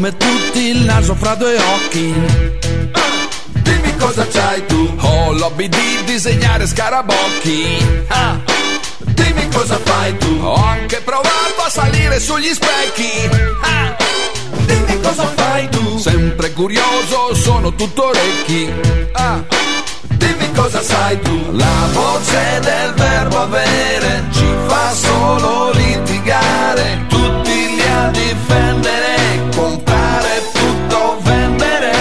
come tutti il naso fra due occhi. Dimmi cosa c'hai tu. Ho l'hobby di disegnare scarabocchi. Ah. Dimmi cosa fai tu. Ho anche provato a salire sugli specchi. Ah. Dimmi cosa fai tu. Sempre curioso, sono tutto orecchi. Ah. Dimmi cosa sai tu. La voce del verbo avere ci fa solo litigare. Tutti li a difendere, comprare tutto, vendere.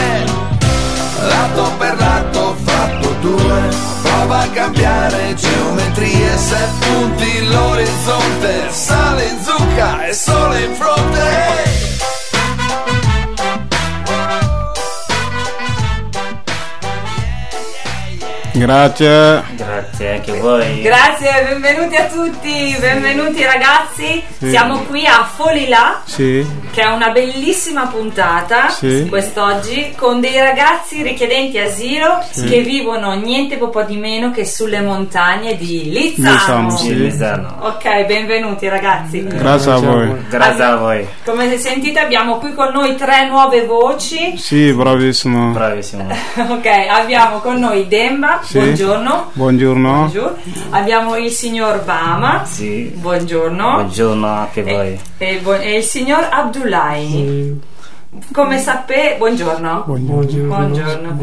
Lato per lato fatto due. Prova a cambiare geometrie se punti l'orizzonte. Sale in zucca e sole in fronte. Hey! Grazie. Grazie anche voi. Grazie, benvenuti a tutti, benvenuti ragazzi. Siamo qui a Folilà, Sì, che è una bellissima puntata Sì. quest'oggi con dei ragazzi richiedenti asilo che vivono niente po' di meno che sulle montagne di Lizzano. Lizzano, Sì, sì. Ok, benvenuti ragazzi. grazie a voi. Grazie a voi. Come sentite abbiamo qui con noi tre nuove voci. Sì, bravissimo. Bravissimo. Ok, abbiamo con noi Demba, Sì. buongiorno. Buongiorno. Buongiorno. Abbiamo il signor Bama, Sì. buongiorno. Buongiorno anche E, voi. e bu- e il signor Abdullahi. Come sapete, buongiorno. Buongiorno.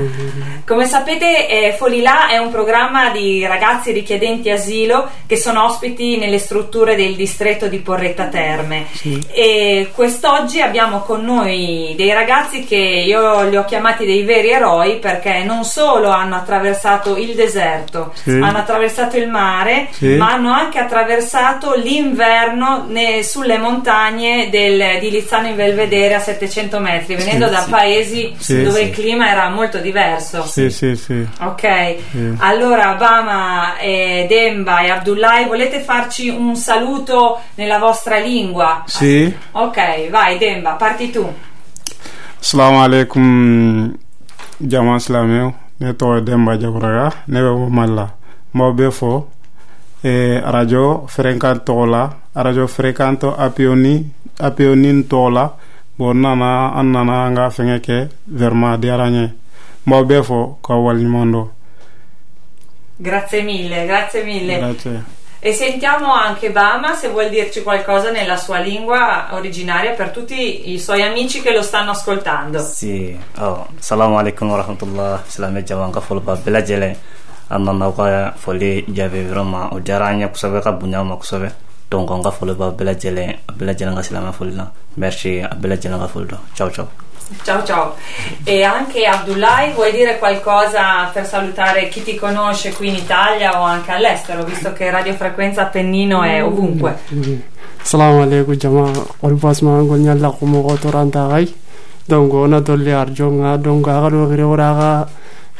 Come sapete, eh, Folilà è un programma di ragazzi richiedenti asilo che sono ospiti nelle strutture del distretto di Porretta Terme. E quest'oggi abbiamo con noi dei ragazzi che io li ho chiamati dei veri eroi perché non solo hanno attraversato il deserto, Sì. hanno attraversato il mare, Sì. ma hanno anche attraversato l'inverno ne- sulle montagne del- di Lizzano in Belvedere a 700 metri, venendo da sì. paesi Sì, dove sì. il clima era molto diverso. Sì, sì, sì. Ok, Sì. allora Bama, eh, Demba e Abdullahi, volete farci un saluto nella vostra lingua? Sì. Ok, vai Demba, parti tu. Assalamu alaikum jama silamɛw ne tɔgɔ ye denba jakuraga ne bɛ bɔ mali la n b'aw bɛɛ fɔ eh, arajo fɛrɛnkan tɔgɔ la arajo fɛrɛnkan tɔ apioni apioni tɔgɔ la bon nana an nana an ka fɛngɛ kɛ vraiment a diyara n ye n b'aw bɛɛ fɔ k'aw waleɲuman dɔn Grazie mille, grazie mille. Grazie. E sentiamo anche Bama se vuol dirci qualcosa nella sua lingua originaria per tutti i suoi amici che lo stanno ascoltando. Si. Oh, Assalamu alaikum warahmatullah. Silamɛ jama ka fɔlɔ ba bɛɛ lajɛlen. An nana aw ka foli jaabi vraiment o diyara an ye kosɛbɛ ka bonya an ma. Donc an ka foli ba bɛɛ lajɛlen a bɛɛ lajɛlen ka silamɛ foli la. Merci a bɛɛ lajɛlen ka foli dɔn. Ciao ciao. Ciao ciao. E anche Abdullahi, vuoi dire qualcosa per salutare chi ti conosce qui in Italia o anche all'estero, visto che radiofrequenza Appennino è ovunque? salamu alaikum jama ol basma ngol nyalla ko mo ko toranta kai donc ona dolli arjo nga donc aga do gire ora ga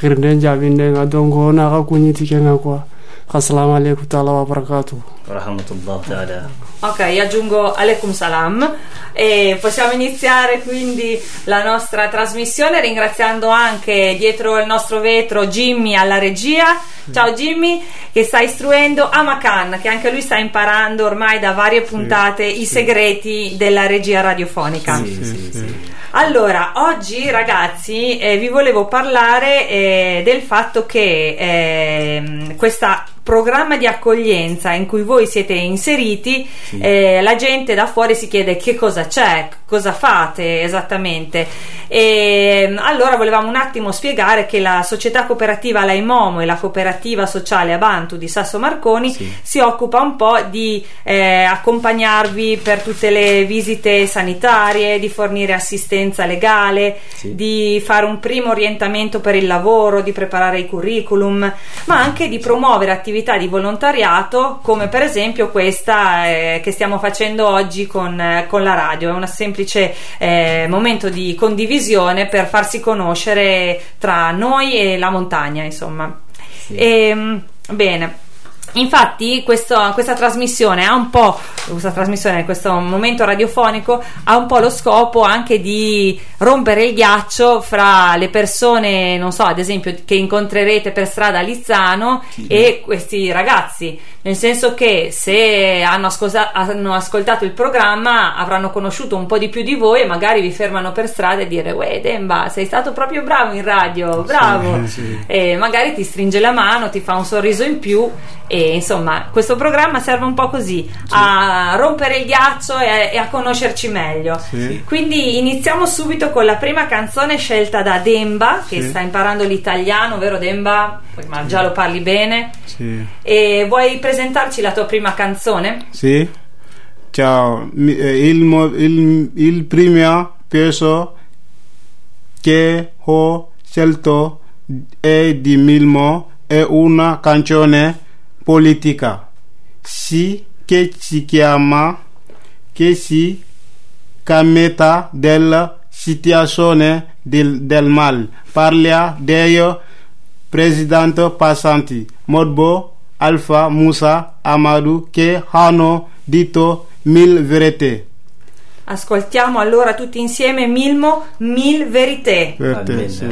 girnde jabinde nga donc ona ga kunyi tike nga kwa assalamu alaikum taala wa barakatuh Rahmatullah ta'ala. Ok, aggiungo Aleikum Salam e possiamo iniziare quindi la nostra trasmissione ringraziando anche dietro il nostro vetro Jimmy alla regia. Ciao Jimmy che sta istruendo Amakan che anche lui sta imparando ormai da varie puntate i segreti della regia radiofonica. Sì, sì, sì. Allora, oggi ragazzi eh, vi volevo parlare eh, del fatto che ehm, questo programma di accoglienza in cui voi siete inseriti, eh, la gente da fuori si chiede che cosa c'è, cosa fate esattamente. E, allora volevamo un attimo spiegare che la società cooperativa Laimomo e la cooperativa sociale Abantu di Sasso Marconi Sì. si occupa un po' di eh, accompagnarvi per tutte le visite sanitarie, di fornire assistenza legale, Sì. di fare un primo orientamento per il lavoro, di preparare i curriculum, ma anche di promuovere attività di volontariato come per esempio questa eh, che stiamo facendo oggi con, eh, con la radio. È un semplice eh, momento di condivisione per farsi conoscere tra noi e la montagna, insomma. Sì. Ehm, bene. Infatti questo, questa trasmissione ha un po', questa trasmissione, questo momento radiofonico ha un po' lo scopo anche di rompere il ghiaccio fra le persone, non so, ad esempio che incontrerete per strada a Lizzano sì. e questi ragazzi, nel senso che se hanno, ascolta- hanno, ascoltato il programma avranno conosciuto un po' di più di voi e magari vi fermano per strada e dire uè Demba sei stato proprio bravo in radio, bravo, sì, sì. e magari ti stringe la mano, ti fa un sorriso in più e insomma questo programma serve un po' così sì. a rompere il ghiaccio e, e a conoscerci meglio sì. quindi iniziamo subito con la prima canzone scelta da Demba che sì. sta imparando l'italiano vero Demba? ma già lo parli bene e vuoi presentarci la tua prima canzone? sì ciao eh, il, il, il primo peso che ho scelto è di Milmo è una canzone politica si che si chiama che si cameta della situazione del, del mal. Parla dei presidenti passanti. Modbo Alpha Musa Amadou che hanno detto mille verità Ascoltiamo allora tutti insieme Milmo Mille Verité. Verité, sì.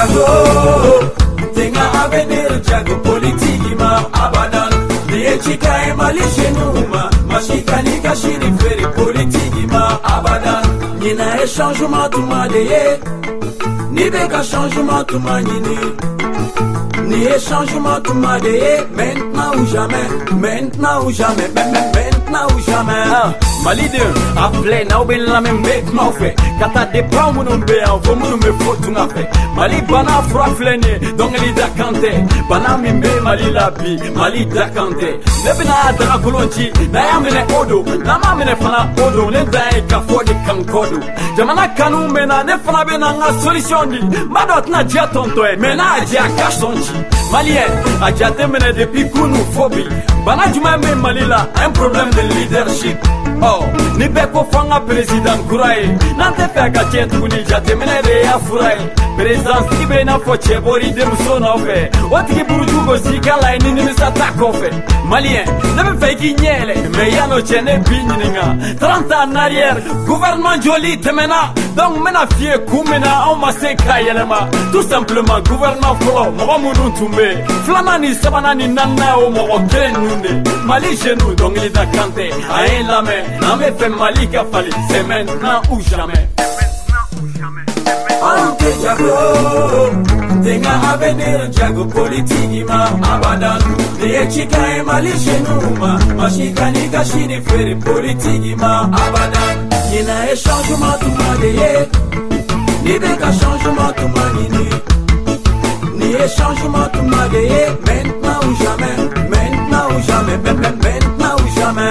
jago tenga avenir jago politiki ma abadan liechika emalishenuma mashikanika shiriferi politiki ma abadan nyina e changement tumadeye nibeka changement tumanyini ni e changement tumadeye men maintenant ou jamais, maintenant ou jamais, maintenant ou jamais. Ma leader, appelez, n'a pas la même bête, m'a fait. Quand t'as des plans, mon nom, béa, vous me me faut, n'a fait. Mali bana fraflené, donc elle est kanté. Bana mimbe, mali la bi, mali da kanté. Ne bina dara kolonchi, n'a y'a mené odo, n'a m'a mené fana odo, ne da e ka fo de kankodo. Jamana kanu mena, ne fana bena nga solution di. Ma dot na dia tonto e, mena dia kashonchi. Diya ka sɔn ci maliyɛn a jate minɛ depuis kunu fo bi bana jumɛn be mali la un problème de leadership oh ni bɛɛ ko fɔ an ka perezidan kura ye n'an tɛ fɛ ka tiɲɛ tuguni jateminɛ de y'a fura ye perezidansigi bɛ i n'a fɔ cɛ bɔri denmuso nɔfɛ o tigi buruju gosi k'a la ye ni nimisa t'a kɔfɛ maliyɛn ne bɛ fɛ i k'i ɲɛ yɛlɛ mɛ yan'o cɛ ne b'i ɲininga 30 ans en arrière gouvernement joli tɛmɛna donc n bɛna f'i ye kun min na anw ma se k'a yɛlɛma tout simplement gouvernement fɔlɔ mɔgɔ minnu tun bɛ filanan ni sabanan ni naaninan o mɔgɔ kelen ninnu de mali jenu dɔnkilida kan tɛ a ye n lamɛn n'an bɛ fɛ mali ka fali c'est maintenant ou jamais anw jago tenga avenir jago politiki ma abadan ni ye cika ye mali jenu ma mashikani ka sini feere politiki ma abadan ɲina ye changement de ye ni bɛ ka changement tuma ɲini ni ye maintenant ou jamais maintenant ou jamais maintenant ou jamais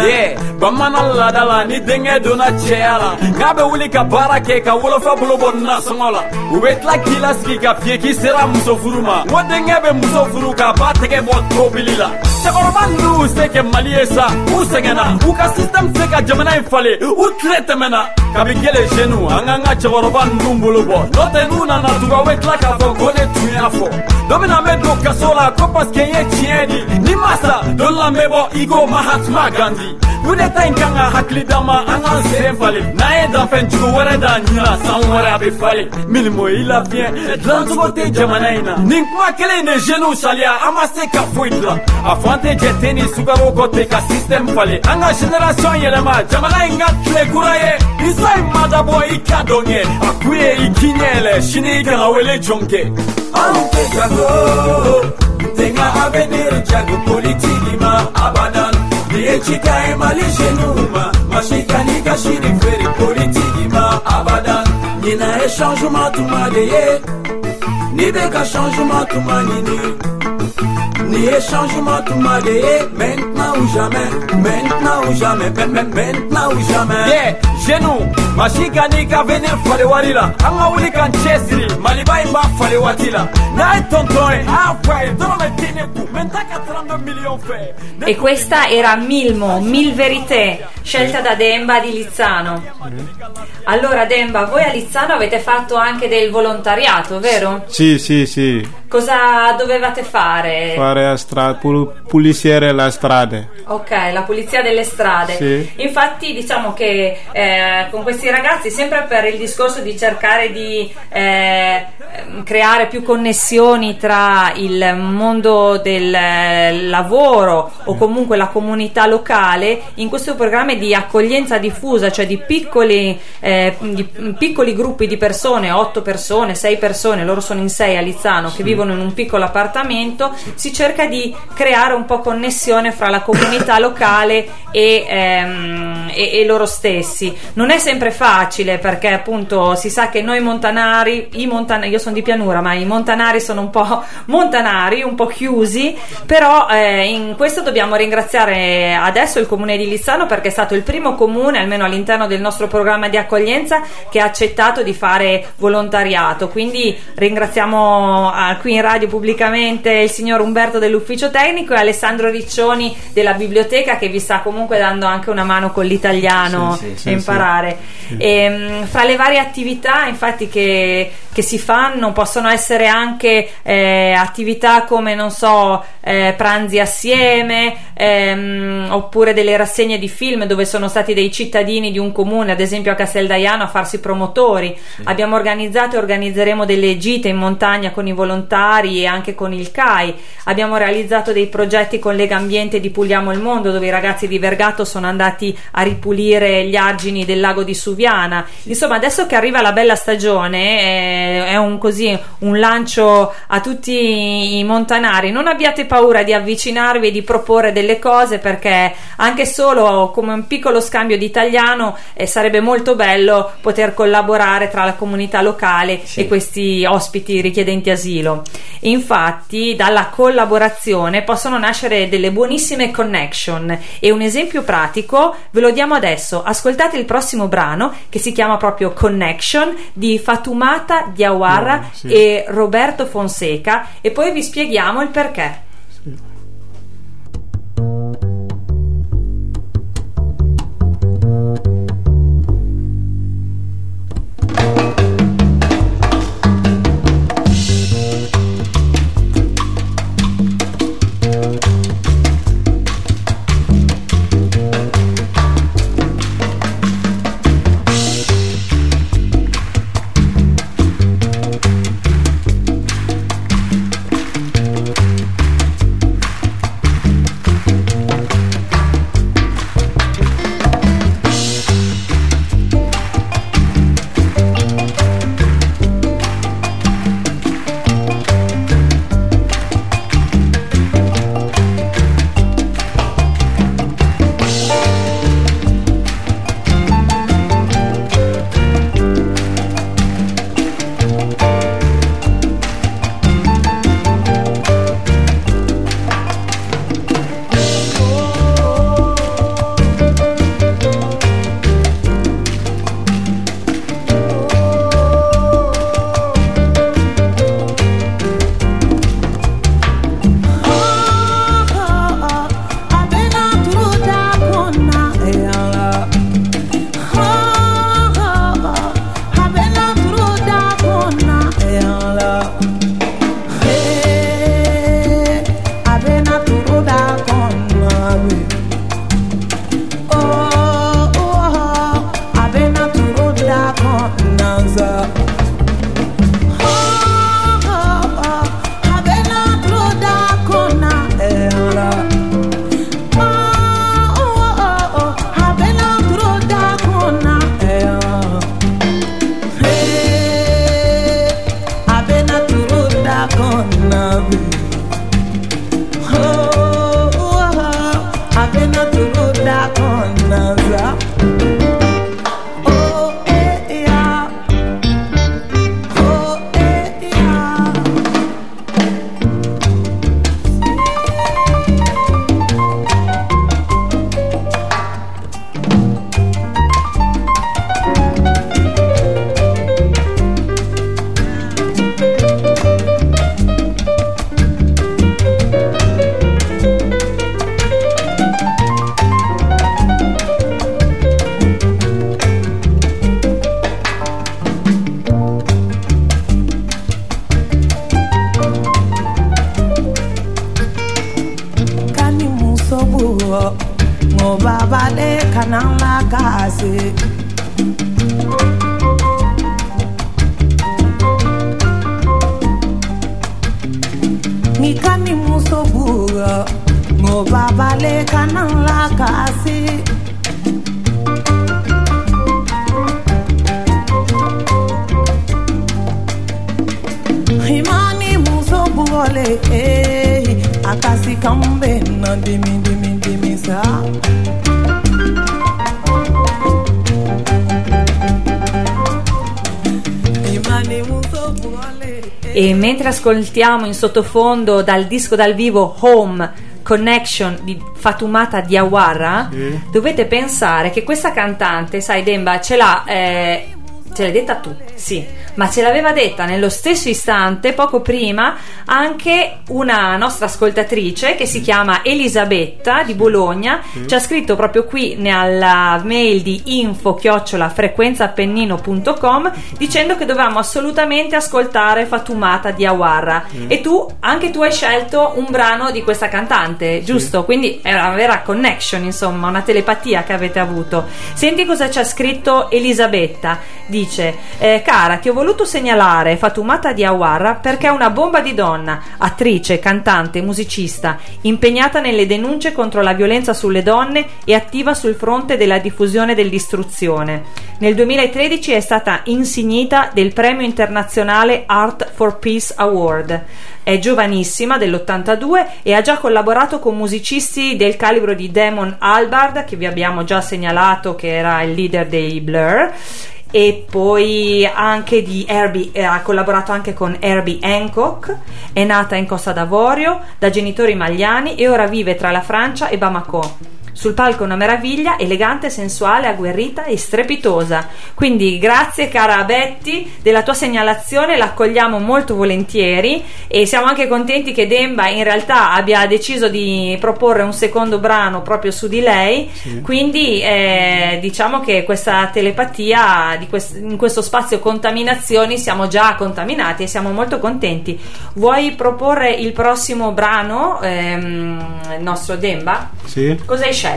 yeah. bamanan laada la ni denkɛ donna cɛya la. K'a bɛ wuli ka baara kɛ ka wolofa bolo bɔ nasɔngɔ la. U bɛ tila k'i lasigi ka fiyɛ k'i sera muso furu ma. Ko denkɛ bɛ muso furu k'a ba tɛgɛ bɔ tobili la. Cɛkɔrɔba ninnu se kɛ mali ye sa u sɛgɛnna. U ka sistɛmu se ka jamana in falen u tile tɛmɛna. Kabi gele zenu an k'an ka cɛkɔrɔba ninnu bolo bɔ. N'o tɛ n'u nana tugun aw bɛ tila k'a fɔ ko ne tun y'a fɔ dɔ bɛna n bɛ don kaso la ko paseke n ye tiɲɛ di ni ma sa don la n bɛ bɔ i ko mahatma gandi kudeta in kan ka hakili d'an ma an k'an sen falen n'an ye danfɛn jugu wɛrɛ da ɲina san wɛrɛ a bɛ falen minimo i lafiɲɛ dilancogo tɛ jamana in na nin kuma kelen de zeniw saliya an se ka foyi a fɔ an tɛ jɛte ni sukaro kɔ ten ka sistɛmu falen an ka generasiɔn yɛlɛma jamana in ka tile kura ye isa in ma dabɔ i ka dɔn i i wele jɔn kɛ tɛ jago tenga avenir jago politiki ma abadan liyechika emalishenuma mashikanika shiri feri politiki ma abadan nina e changement tumadeye nibeka changement tumanini e changement de ye Maintenant ou jamais Maintenant ou jamais Maintenant ou jamais Yeah, genou masika n'i ka venir fale wari la an ka wuli k'an cɛsiri maliba in b'a fale waati la n'a ye tɔntɔn ye a fɔ a ye dɔrɔmɛ den ne kun mɛ n ta ka 32 milioni fɛ E questa era Milmo, Mil Verité, scelta da Demba di Lizzano. Allora Demba, voi a Lizzano avete fatto anche del volontariato, vero? Sì, sì, sì. Cosa dovevate fare? Fare la strada, pul- pulire la strada. Ok, la pulizia delle strade. Sì. Infatti diciamo che eh, con questi ragazzi, sempre per il discorso di cercare di eh, creare più connessioni tra il mondo del eh, lavoro o comunque la comunità locale, in questo programma di accoglienza diffusa, cioè di piccoli, eh, di piccoli gruppi di persone, otto persone, sei persone, loro sono in sei a Lizzano, che vivono in un piccolo appartamento, si cerca di creare un po' connessione fra la comunità locale e, ehm, e- e loro stessi. Non è sempre facile perché appunto si sa che noi montanari, i montanari, io sono di pianura, ma i montanari sono un po' montanari, un po' chiusi, però eh, in questo dobbiamo ringraziare adesso il comune di Lizzano perché è stato il primo comune, almeno all'interno del nostro programma di accoglienza, che ha accettato di fare volontariato. Quindi ringraziamo ah, qui in radio pubblicamente il signor Umberto dell'ufficio tecnico e Alessandro Riccioni della biblioteca che vi sta comunque dando anche una mano con l'italiano Sì, sì, sì, imparare. Ehm, fra le varie attività infatti che, che si fanno possono essere anche eh, attività come non so eh, pranzi assieme ehm, oppure delle rassegne di film dove sono stati dei cittadini di un comune ad esempio a Casteldaiano a farsi promotori. Abbiamo organizzato e organizzeremo delle gite in montagna con i volontari e anche con il CAI. Abbiamo realizzato dei progetti con Lega Ambiente di Puliamo il Mondo dove i ragazzi di Vergato sono andati a ripulire gli argini del lago di Suviana. Insomma adesso che arriva la bella stagione eh, è un così un lancio a tutti i montanari. Non abbiate paura di avvicinarvi e di proporre delle cose perché anche solo come un piccolo scambio di italiano eh, sarebbe molto bello poter collaborare tra la comunità locale Sì. e questi ospiti richiedenti asilo. Infatti dalla collaborazione possono nascere delle buonissime connection. E un esempio pratico ve lo diamo adesso. Ascoltate il prossimo brano che si chiama proprio Connection di Fatumata Diawara e Roberto Fonseca e poi vi spieghiamo il perché you ascoltiamo in sottofondo dal disco dal vivo Home Connection di Fatumata Diawara, Sì. dovete pensare che questa cantante, sai Demba, ce l'ha... eh, Ce l'hai detta tu, sì, ma ce l'aveva detta nello stesso istante, poco prima, anche una nostra ascoltatrice che si chiama Elisabetta di Bologna. Ci ha scritto proprio qui nella mail di info frequenzaappennino.com dicendo che dovevamo assolutamente ascoltare Fatumata di Awarra. E tu, anche tu hai scelto un brano di questa cantante, giusto? Quindi è una vera connection, insomma, una telepatia che avete avuto. Senti cosa ci ha scritto Elisabetta. Dice, eh, cara, ti ho voluto segnalare Fatumata di Awarra perché è una bomba di donna, attrice, cantante, musicista, impegnata nelle denunce contro la violenza sulle donne e attiva sul fronte della diffusione dell'istruzione. Nel 2013 è stata insignita del premio internazionale Art for Peace Award. È giovanissima, dell'82, e ha già collaborato con musicisti del calibro di Damon Albarn, che vi abbiamo già segnalato che era il leader dei Blur e poi anche di Herbie, eh, ha collaborato anche con Herbie Hancock, è nata in Costa d'Avorio da genitori magliani e ora vive tra la Francia e Bamako. Sul palco una meraviglia, elegante, sensuale, agguerrita e strepitosa. Quindi grazie cara Betty della tua segnalazione, l'accogliamo molto volentieri e siamo anche contenti che Demba in realtà abbia deciso di proporre un secondo brano proprio su di lei. Quindi eh, diciamo che questa telepatia di quest- in questo spazio contaminazioni siamo già contaminati e siamo molto contenti. Vuoi proporre il prossimo brano, ehm, il nostro Demba? Sì. Cosa hai scelto?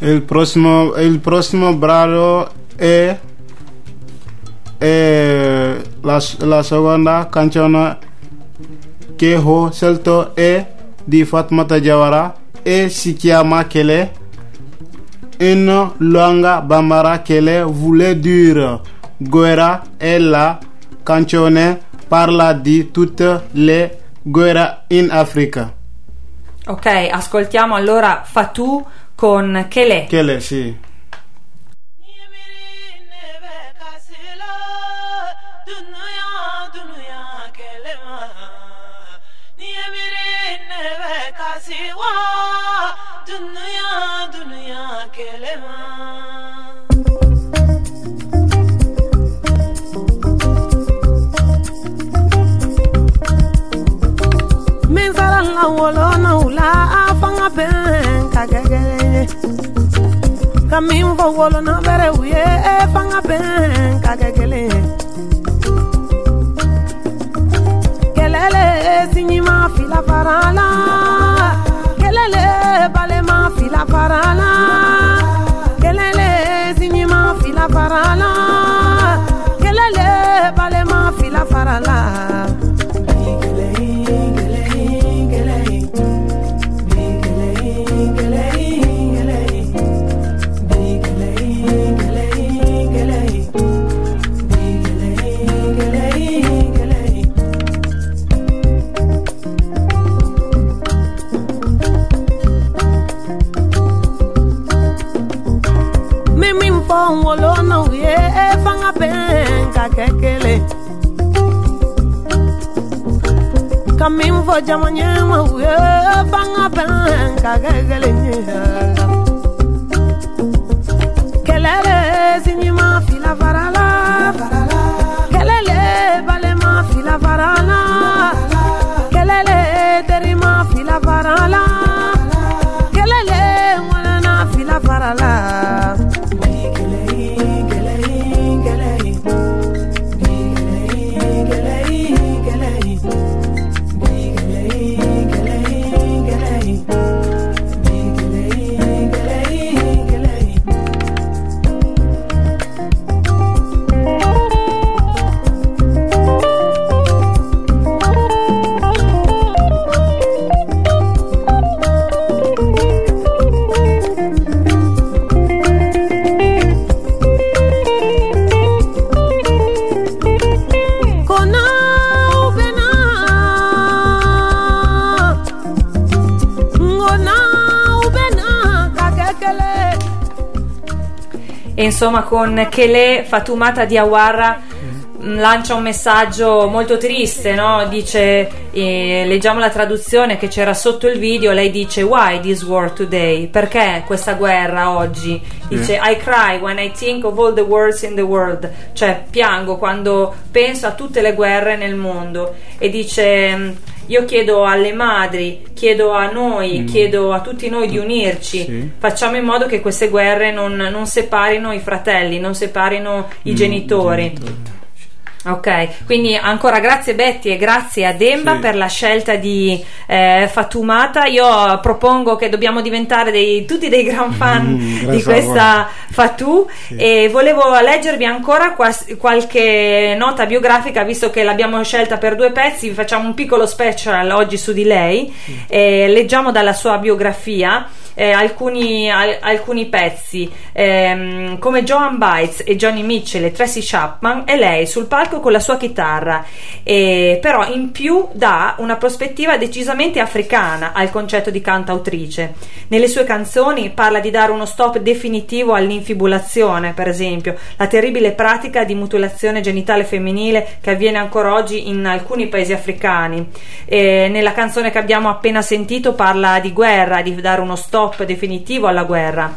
Il prossimo, il prossimo brano è, è la, la seconda canzone che ho scelto è di Fatmata Jawara e si chiama Kele. Une langue bambara Kele voulait dire guerra e la canzone parla di tutte le guerre in Africa. Ok, ascoltiamo allora Fatou con Kele. Kele, sì. min ka min fɔ wolona bɛrɛ u ye fanga bɛn ka kɛ kelen kɛlɛle siɲima fila fara la kɛlɛle balema fila fara la kɛlɛle siɲima fila fara la kɛlɛle balema fila fara la bɛn ka kɛ kelen ka min fɔ jama ɲɛma u ye fanga bɛn ka kɛ kelen ye kɛlɛ le sinima fila fara insomma con Kele Fatumata Diawara mm, lancia un messaggio molto triste, no? dice, eh, leggiamo la traduzione che c'era sotto il video, lei dice why this war today? Perché questa guerra oggi? Dice I cry when I think of all the wars in the world, cioè piango quando penso a tutte le guerre nel mondo e dice mm, io chiedo alle madri, chiedo a noi, mm. chiedo a tutti noi di unirci, sì. facciamo in modo che queste guerre non, non separino i fratelli, non separino i mm, genitori. genitori. Ok, quindi ancora grazie Betty e grazie a Demba sì. per la scelta di eh, Fatumata. Io propongo che dobbiamo diventare dei, tutti dei gran fan mm, di questa Fatou sì. e volevo leggervi ancora quas- qualche nota biografica visto che l'abbiamo scelta per due pezzi, facciamo un piccolo special oggi su di lei. Mm. Eh, leggiamo dalla sua biografia eh, alcuni, al, alcuni, pezzi. Ehm, come Joan Bites e Johnny Mitchell e Tracy Chapman e lei sul palco con la sua chitarra. Eh, però in più dà una prospettiva decisamente africana al concetto di cantautrice. Nelle sue canzoni parla di dare uno stop definitivo all'infibulazione per esempio la terribile pratica di mutilazione genitale femminile che avviene ancora oggi in alcuni paesi africani. Eh, nella canzone che abbiamo appena sentito parla di guerra di dare uno stop stop definitivo alla guerra.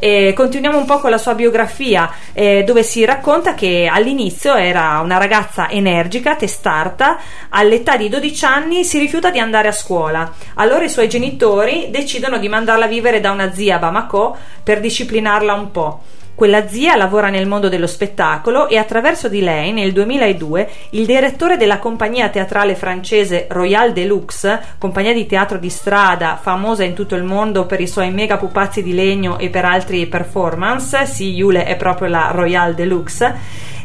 E continuiamo un po' con la sua biografia, eh, dove si racconta che all'inizio era una ragazza energica, testarda, all'età di 12 anni si rifiuta di andare a scuola. Allora i suoi genitori decidono di mandarla a vivere da una zia a Bamako per disciplinarla un po'. Quella zia lavora nel mondo dello spettacolo e attraverso di lei, nel 2002, il direttore della compagnia teatrale francese Royal Deluxe, compagnia di teatro di strada famosa in tutto il mondo per i suoi mega pupazzi di legno e per altri performance, sì, Yule è proprio la Royal Deluxe,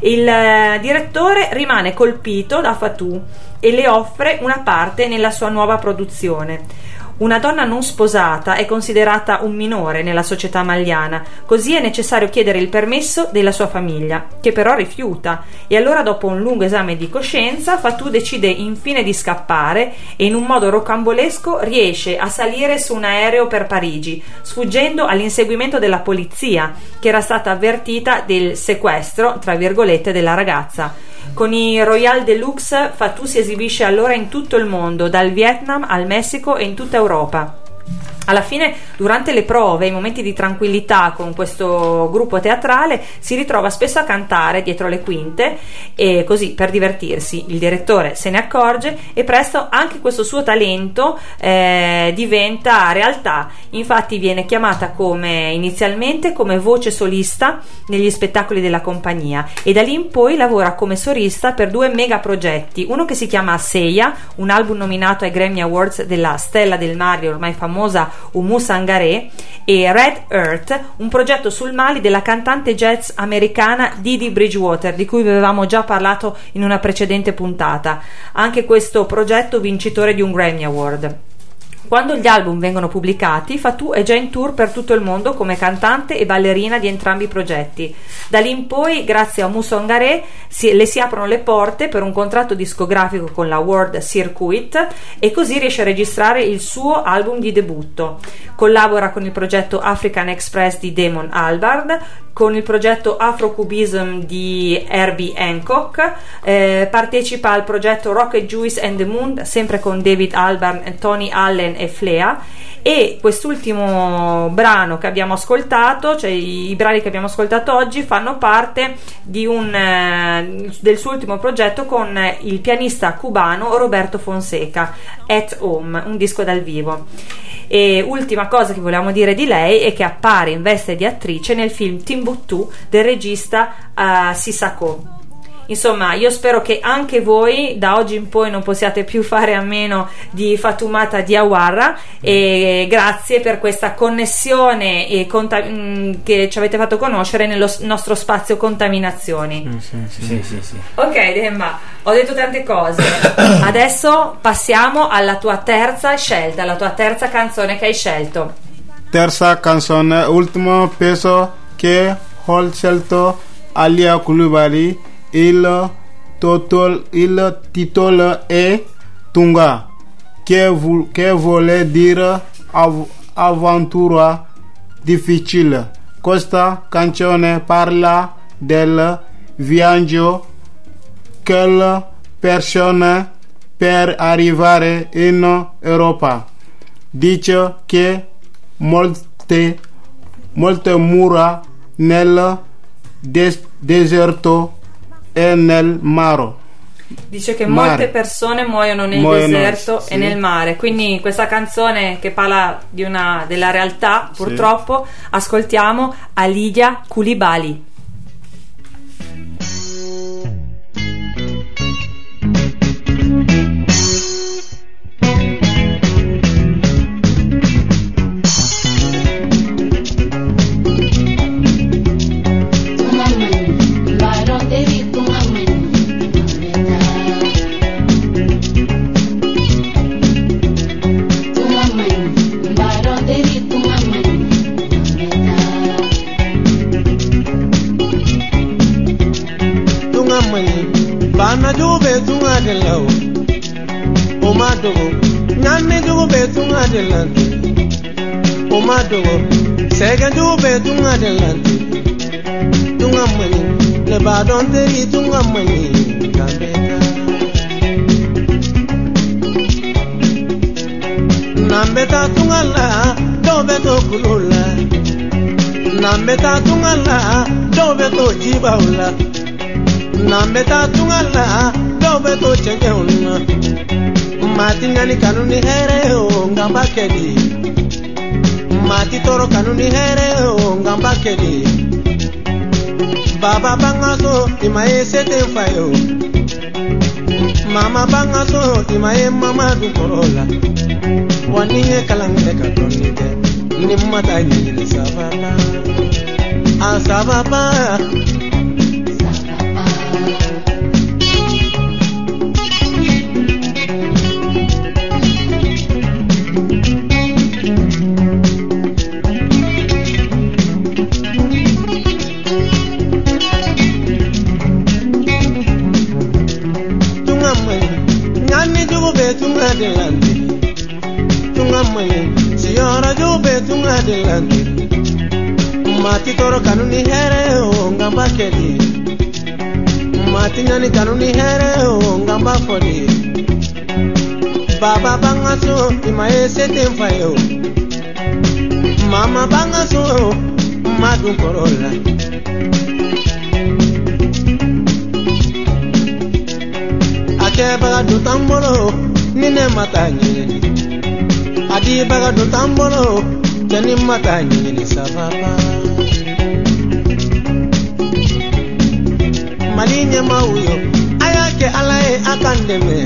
il eh, direttore rimane colpito da Fatou e le offre una parte nella sua nuova produzione. Una donna non sposata è considerata un minore nella società maliana, così è necessario chiedere il permesso della sua famiglia, che però rifiuta, e allora dopo un lungo esame di coscienza Fatou decide infine di scappare e in un modo rocambolesco riesce a salire su un aereo per Parigi, sfuggendo all'inseguimento della polizia, che era stata avvertita del sequestro, tra virgolette, della ragazza. Con i Royal Deluxe Fatou si esibisce allora in tutto il mondo, dal Vietnam al Messico e in tutta Europa. Alla fine, durante le prove, i momenti di tranquillità con questo gruppo teatrale, si ritrova spesso a cantare dietro le quinte e così per divertirsi. Il direttore se ne accorge e presto anche questo suo talento eh, diventa realtà. Infatti viene chiamata come inizialmente come voce solista negli spettacoli della compagnia e da lì in poi lavora come solista per due mega progetti. Uno che si chiama Seiya, un album nominato ai Grammy Awards della Stella del Mare ormai famosa Umu Sangare e Red Earth, un progetto sul Mali della cantante jazz americana Didi Bridgewater, di cui avevamo già parlato in una precedente puntata. Anche questo progetto vincitore di un Grammy Award. Quando gli album vengono pubblicati, Fatou è già in tour per tutto il mondo come cantante e ballerina di entrambi i progetti. Da lì in poi, grazie a Musongare, si, le si aprono le porte per un contratto discografico con la World Circuit e così riesce a registrare il suo album di debutto. Collabora con il progetto African Express di Damon Albarn, con il progetto Afrocubism di Herbie Hancock, eh, partecipa al progetto Rocket Juice and the Moon, sempre con David Albarn, Tony Allen e Flea e quest'ultimo brano che abbiamo ascoltato, cioè i brani che abbiamo ascoltato oggi, fanno parte un, eh, del suo ultimo progetto con il pianista cubano Roberto Fonseca, At Home, un disco dal vivo. E ultima cosa che volevamo dire di lei è che appare in veste di attrice nel film Timbuktu del regista uh, Sissako. Insomma, io spero che anche voi da oggi in poi non possiate più fare a meno di Fatumata Diawara e grazie per questa connessione conta- mm, che ci avete fatto conoscere nello s- nostro spazio contaminazioni. Mm, sì, sì, sì, sì, Ok, Demma, ho detto tante cose. Adesso passiamo alla tua terza scelta, la tua terza canzone che hai scelto. Terza canzone, ultimo peso che ho scelto Alia Kulubali il, totol, il titolo è Tunga, che, che vuole dire av, avventura difficile? questa canzone parla del viaggio che le persone per arrivare in Europa. Dice che molte, molte mura nel des- deserto e nel mare. Dice che Mare. molte persone muoiono nel Muoiono, deserto sì. e nel mare. Quindi questa canzone che parla di una, della realtà, purtroppo, ascoltiamo Alidia Koulibaly. Bana jugu be tunga de la o o ma dogo nyanne jugu be tunga de la o ma dogo sege jugu be tunga de la tunga mani le ba don teri tunga mani ka. Beta nambeta tunga la do be to kulula. Nambeta tunga la do be to jibaula na n bɛ taa tunga la dɔw bɛ to cɛncɛnw na maa ti ŋani kanu ni hɛrɛ o nka n b'a kɛ de maa o nka n baba b'an ka so i ma ye ye mama b'an ka so i ma ye mama dun kɔrɔ la wa ni n ye kalan kɛ ka dɔɔni kɛ ni n ma. kitoro kanuni here o ngamba kedi. Matinyani kanuni here o ngamba fodi baba bangaso imaye seten fayo mama bangaso madu korola. Akɛbaga don t'an bolo ni ne ma taa ɲɛɲini a dibaga don t'an bolo cɛ ni sababa mali nyama uyo ayake alaye akandeme.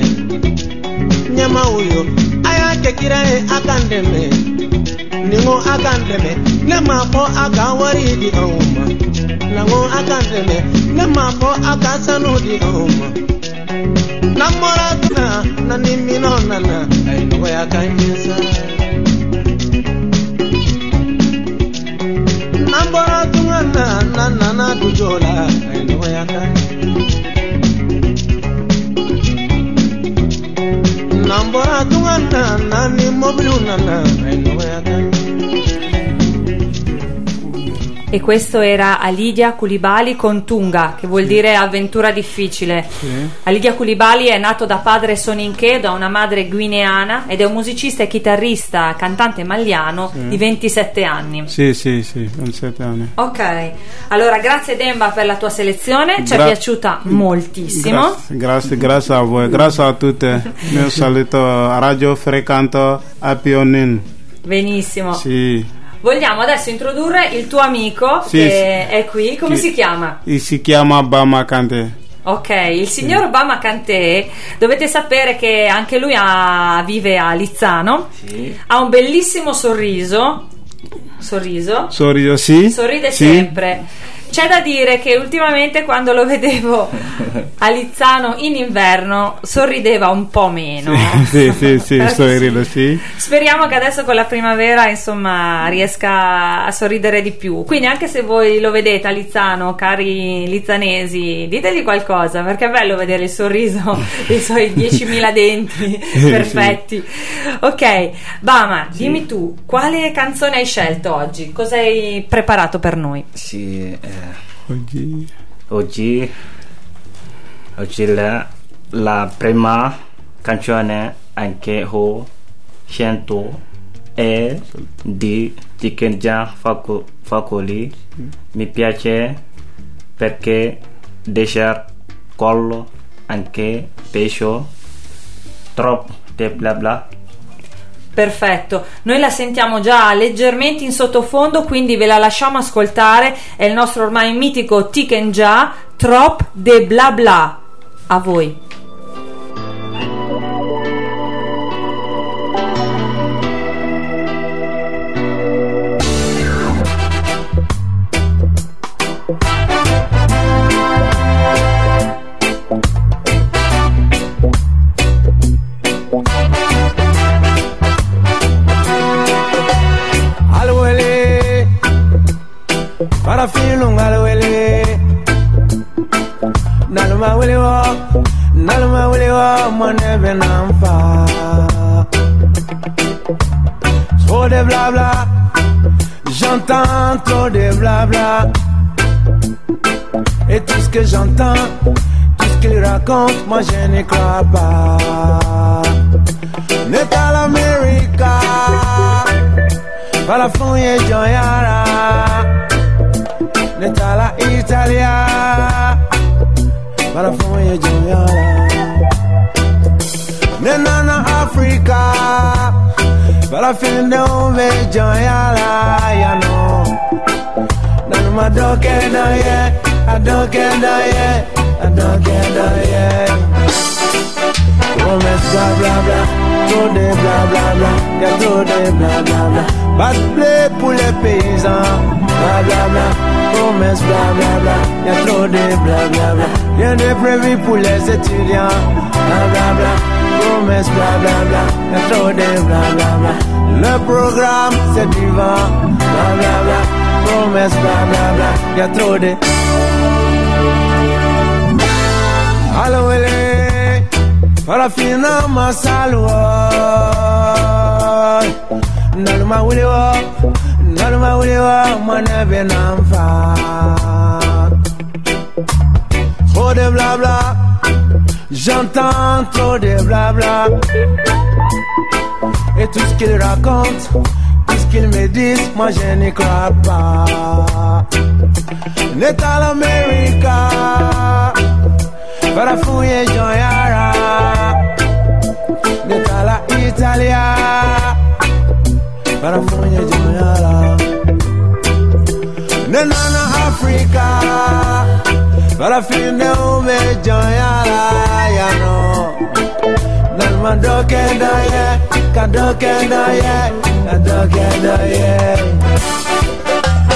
Nyama uyo ayake kiraye akandeme. Ningo akandeme ne ma fɔ a ka wari di anw ma nango akandeme ne ma fɔ a ka sanu di anw ma n'an bɔra tuna na ni minɛnw nana a ye nɔgɔya k'an ye sa n'an bɔra tunga na na nana dujo la a ye nɔgɔya k'an ye n'an bɔra tunga na na ni mɔbiliw nana E questo era Alidia Koulibaly con Tunga, che vuol dire avventura difficile. Alidia Koulibaly è nato da padre Soninché, da una madre guineana ed è un musicista e chitarrista, cantante maliano di 27 anni. Sì, sì, sì, 27 anni. Ok, allora grazie Demba per la tua selezione, ci è Gra- piaciuta moltissimo. Grazie, grazie, grazie a voi, grazie a tutti. Un saluto a Radio Frecanto a Pionin. Benissimo. Sì, Vogliamo adesso introdurre il tuo amico Sì, che sì. è qui, come Sì. si chiama? si chiama Bama Kante. Ok, il signor Obama Kanté, dovete sapere che anche lui ha- vive a Lizzano, ha un bellissimo sorriso, sorriso, Sorriso, sì? sorride sì. sempre. C'è da dire che ultimamente quando lo vedevo a Lizzano in inverno sorrideva un po' meno. Sì, sì, sì, sorrido, sì. Speriamo che adesso con la primavera, insomma, riesca a sorridere di più. Quindi anche se voi lo vedete a Lizzano, cari lizzanesi, ditegli qualcosa, perché è bello vedere il sorriso dei suoi 10.000 denti perfetti. Ok, Bama, dimmi tu, quale canzone hai scelto oggi? Cosa hai preparato per noi? Sì, eh, Oggi oggi, oggi la, la prima canzone anche ho scelto è di Faco- Facoli. Mi piace perché deixar collo anche pesce troppo de bla bla Perfetto, noi la sentiamo già leggermente in sottofondo, quindi ve la lasciamo ascoltare. È il nostro ormai mitico Tiken Già, Trop de Bla Bla. A voi. Naluma wele wo naluma wele wo monebe namfa trop de blabla j'entends trop de blabla et tout ce que j'entends tout ce qu'il raconte moi je n'y crois pas. Natal America California Joyara. Natala Italia California Joyara Nenana Africa Balafinde Ove Joyara Ya know Nanu madoke da ye Adoke da ye Adoke da ye. Promesse bla bla bla Trop de bla bla bla Y'a trop de bla bla bla. Pas de blé pour les paysans Bla bla bla Promesse bla bla bla. Y'a trop de bla bla bla. Rien de prévu pour les étudiants. Bla bla bla. Promesse bla bla bla. Y'a trop de bla bla bla. Le programme c'est du vent. Bla bla bla. Promesse bla bla bla. Y'a trop de Allo ele Farafina masalwa Naluma wulewa Naluma wulewa Mwana benamfa Trop de blabla J'entends trop de blabla Et tout ce qu'ils racontent Tout ce qu'ils me disent Moi je n'y crois pas. Natal America Barafuye Joyara Natala Italia Barafuye Joyara Nenana Africa Barafinde Ume Joyara Ya no Nalma doke daye Kadoke daye Kadoke daye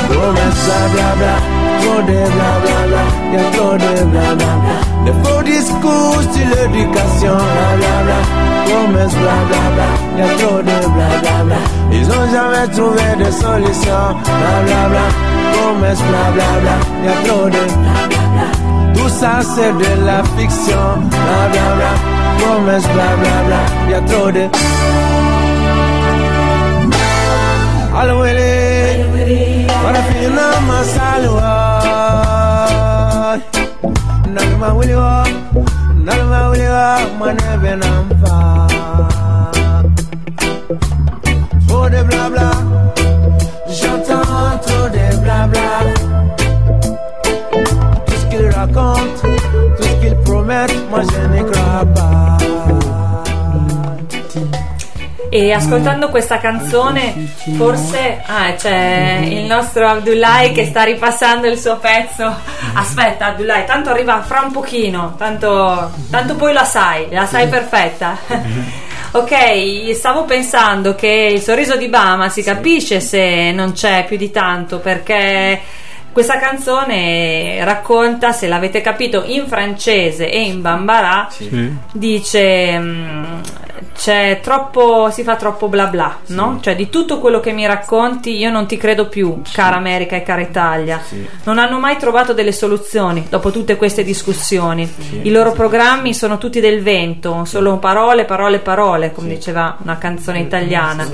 Promesse bla bla Trop de bla bla bla trop de bla bla bla De faux discours sur l'éducation Bla bla bla Promesse bla bla bla de bla bla bla Ils ont jamais trouvé de solution Bla bla bla Promesse bla bla bla Y'a trop de bla bla bla. Tout ça c'est de la fiction Bla bla bla. Promesse bla bla bla Y'a trop de Allo ele Farafina masalwa Nalma wuliwa Nalma wuliwa Mane benamfa Trop de blabla J'entends E ascoltando questa canzone, forse ah, c'è il nostro Abdullahi che sta ripassando il suo pezzo. Aspetta, Abdullahi, tanto arriva fra un pochino, tanto, tanto poi la sai, la sai perfetta. Ok, stavo pensando che il sorriso di Bama si capisce se non c'è più di tanto perché Questa canzone racconta, se l'avete capito, in francese e in bambara, Sì. dice mm, c'è troppo, si fa troppo bla bla, no? Cioè di tutto quello che mi racconti io non ti credo più, cara America e cara Italia. Non hanno mai trovato delle soluzioni dopo tutte queste discussioni. I loro programmi sono tutti del vento, solo parole, parole, parole, come diceva una canzone italiana.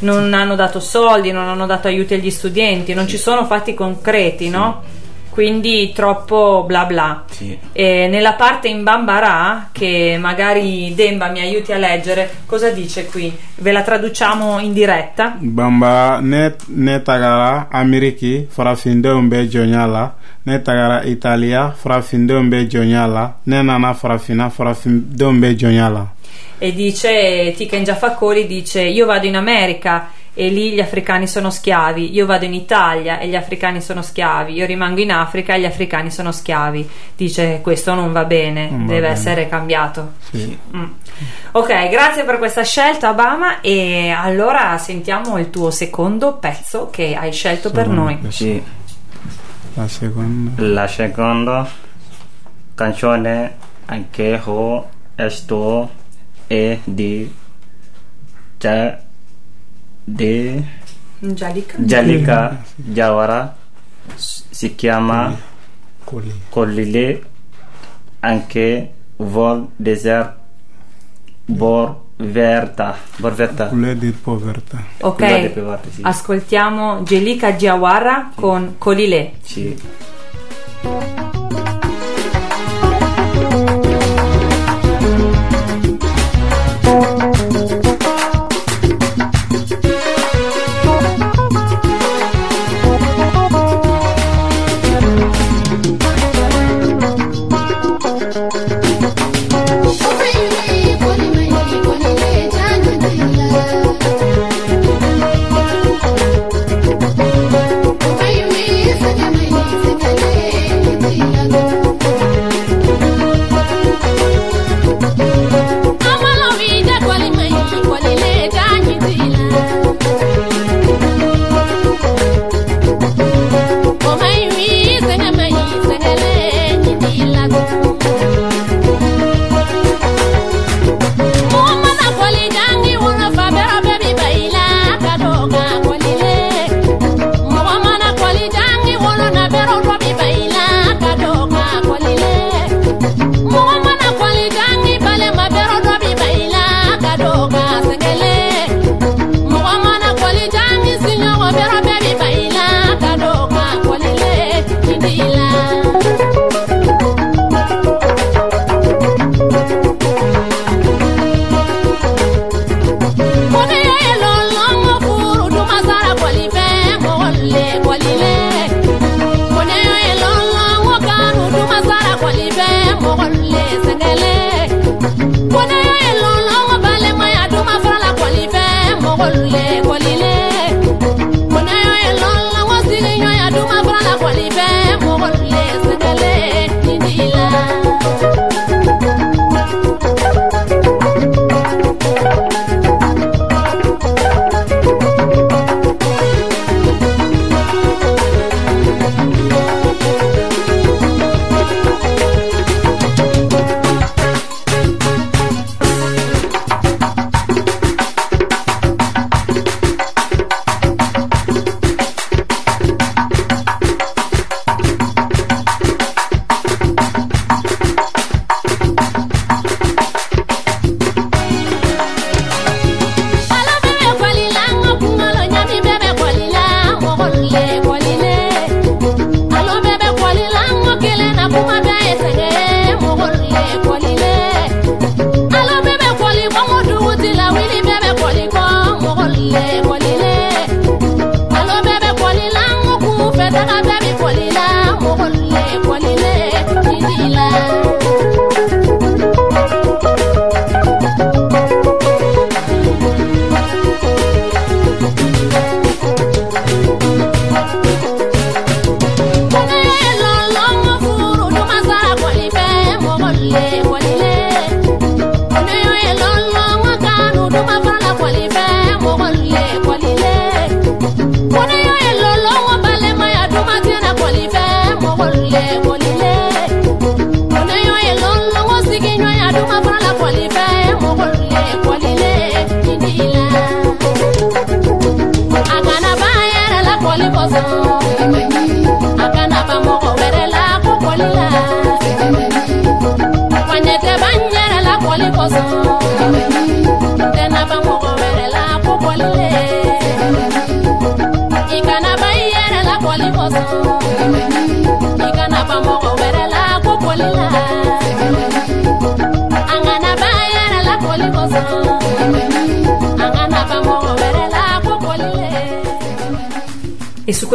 Non hanno dato soldi, non hanno dato aiuti agli studenti, non ci sono fatti concreti, no? Quindi troppo bla bla. Sì. E nella parte in Bambara, che magari Demba mi aiuti a leggere, cosa dice qui? Ve la traduciamo in diretta? bamba ne, ne tagara ameriki farafindenw bɛ jɔnya la ne tagara italiya farafindenw bɛ jɔnya la ne nana farafina jɔnya la E dice, Tiken Giaffaccoli dice, io vado in America e lì gli africani sono schiavi, io vado in Italia e gli africani sono schiavi, io rimango in Africa e gli africani sono schiavi. Dice, questo non va bene, Non va deve bene. essere cambiato. Sì. Mm. Ok, grazie per questa scelta Obama e allora sentiamo il tuo secondo pezzo che hai scelto per Secondo noi. pezzo. Sì. la seconda La seconda canzone anche ho è di Gia- di Angelica? Jalika Jawara si chiama Coli. Colile anche Vol Desert Bor Verta Bor Verta couleur di povertà Ok, Pevarte, sì. ascoltiamo Gelika Giawara con Colile. Sì.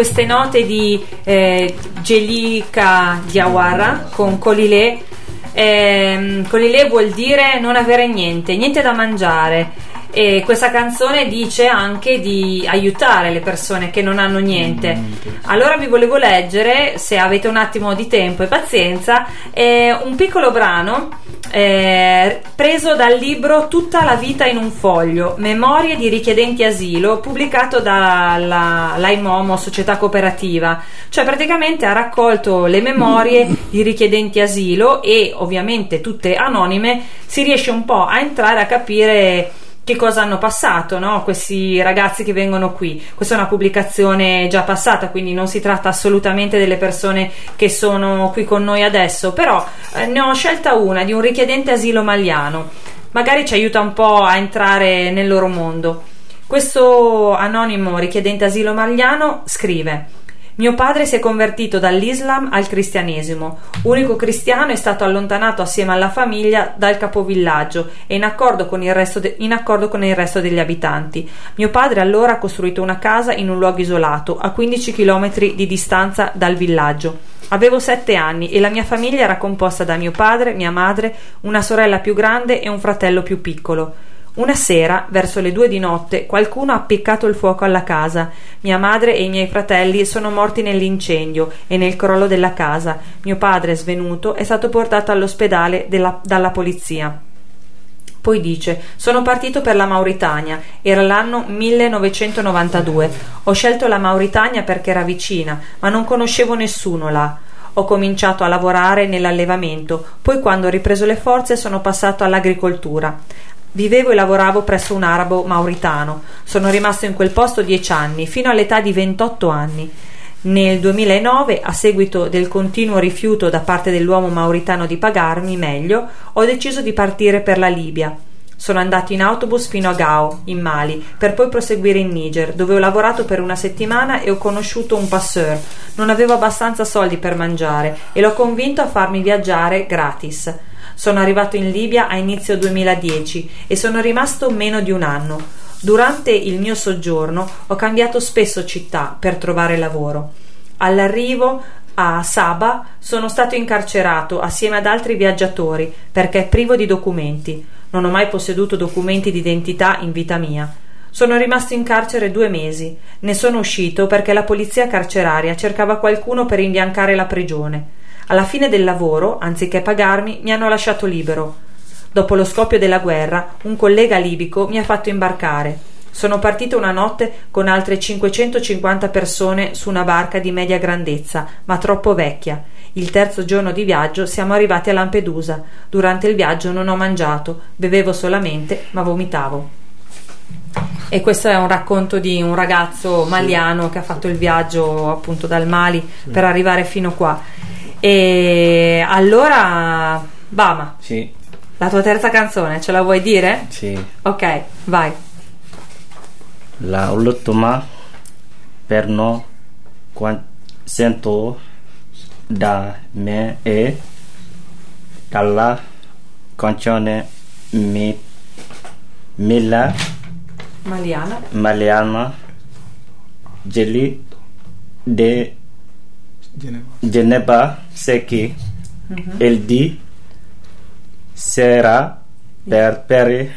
Queste note di eh, Gelika Diawara con Colile, eh, Colile vuol dire non avere niente, niente da mangiare. E questa canzone dice anche di aiutare le persone che non hanno niente. Allora vi volevo leggere, se avete un attimo di tempo e pazienza, eh, un piccolo brano eh, preso dal libro Tutta la vita in un foglio, Memorie di richiedenti asilo, pubblicato dalla l'AIMOMO Società Cooperativa. Cioè praticamente ha raccolto le memorie di richiedenti asilo e ovviamente tutte anonime, si riesce un po' a entrare a capire che cosa hanno passato no? questi ragazzi che vengono qui. Questa è una pubblicazione già passata, quindi non si tratta assolutamente delle persone che sono qui con noi adesso, però eh, ne ho scelta una di un richiedente asilo maliano. Magari ci aiuta un po' a entrare nel loro mondo. Questo anonimo richiedente asilo maliano scrive mio padre si è convertito dall'Islam al cristianesimo. Unico cristiano è stato allontanato assieme alla famiglia dal capovillaggio e in accordo con il resto, de- accordo con il resto degli abitanti. Mio padre allora ha costruito una casa in un luogo isolato, a 15 km di distanza dal villaggio. Avevo sette anni e la mia famiglia era composta da mio padre, mia madre, una sorella più grande e un fratello più piccolo. Una sera, verso le due di notte, qualcuno ha appiccato il fuoco alla casa. Mia madre e i miei fratelli sono morti nell'incendio e nel crollo della casa. Mio padre, svenuto, è stato portato all'ospedale della, dalla polizia. Poi dice: Sono partito per la Mauritania. Era l'anno 1992. Ho scelto la Mauritania perché era vicina, ma non conoscevo nessuno là. Ho cominciato a lavorare nell'allevamento, poi quando ho ripreso le forze sono passato all'agricoltura. Vivevo e lavoravo presso un arabo mauritano. Sono rimasto in quel posto dieci anni, fino all'età di 28 anni. Nel 2009, a seguito del continuo rifiuto da parte dell'uomo mauritano di pagarmi meglio, ho deciso di partire per la Libia. Sono andato in autobus fino a Gao, in Mali, per poi proseguire in Niger, dove ho lavorato per una settimana e ho conosciuto un passeur. Non avevo abbastanza soldi per mangiare e l'ho convinto a farmi viaggiare gratis. Sono arrivato in Libia a inizio 2010 e sono rimasto meno di un anno. Durante il mio soggiorno ho cambiato spesso città per trovare lavoro. All'arrivo a Saba sono stato incarcerato assieme ad altri viaggiatori perché privo di documenti. Non ho mai posseduto documenti d'identità in vita mia. Sono rimasto in carcere due mesi. Ne sono uscito perché la polizia carceraria cercava qualcuno per imbiancare la prigione. Alla fine del lavoro, anziché pagarmi, mi hanno lasciato libero. Dopo lo scoppio della guerra, un collega libico mi ha fatto imbarcare. Sono partito una notte con altre 550 persone su una barca di media grandezza, ma troppo vecchia. Il terzo giorno di viaggio siamo arrivati a Lampedusa. Durante il viaggio non ho mangiato, bevevo solamente, ma vomitavo. E questo è un racconto di un ragazzo maliano che ha fatto il viaggio appunto dal Mali per arrivare fino qua. E allora, Bama. Sì. La tua terza canzone, ce la vuoi dire? Sì. Ok, vai. La ultima per no quan sento da me e dalla canzone mi Mila Maliana. Maliana Jelly de Geneva. Geneva Seki Mhm. il di sera per per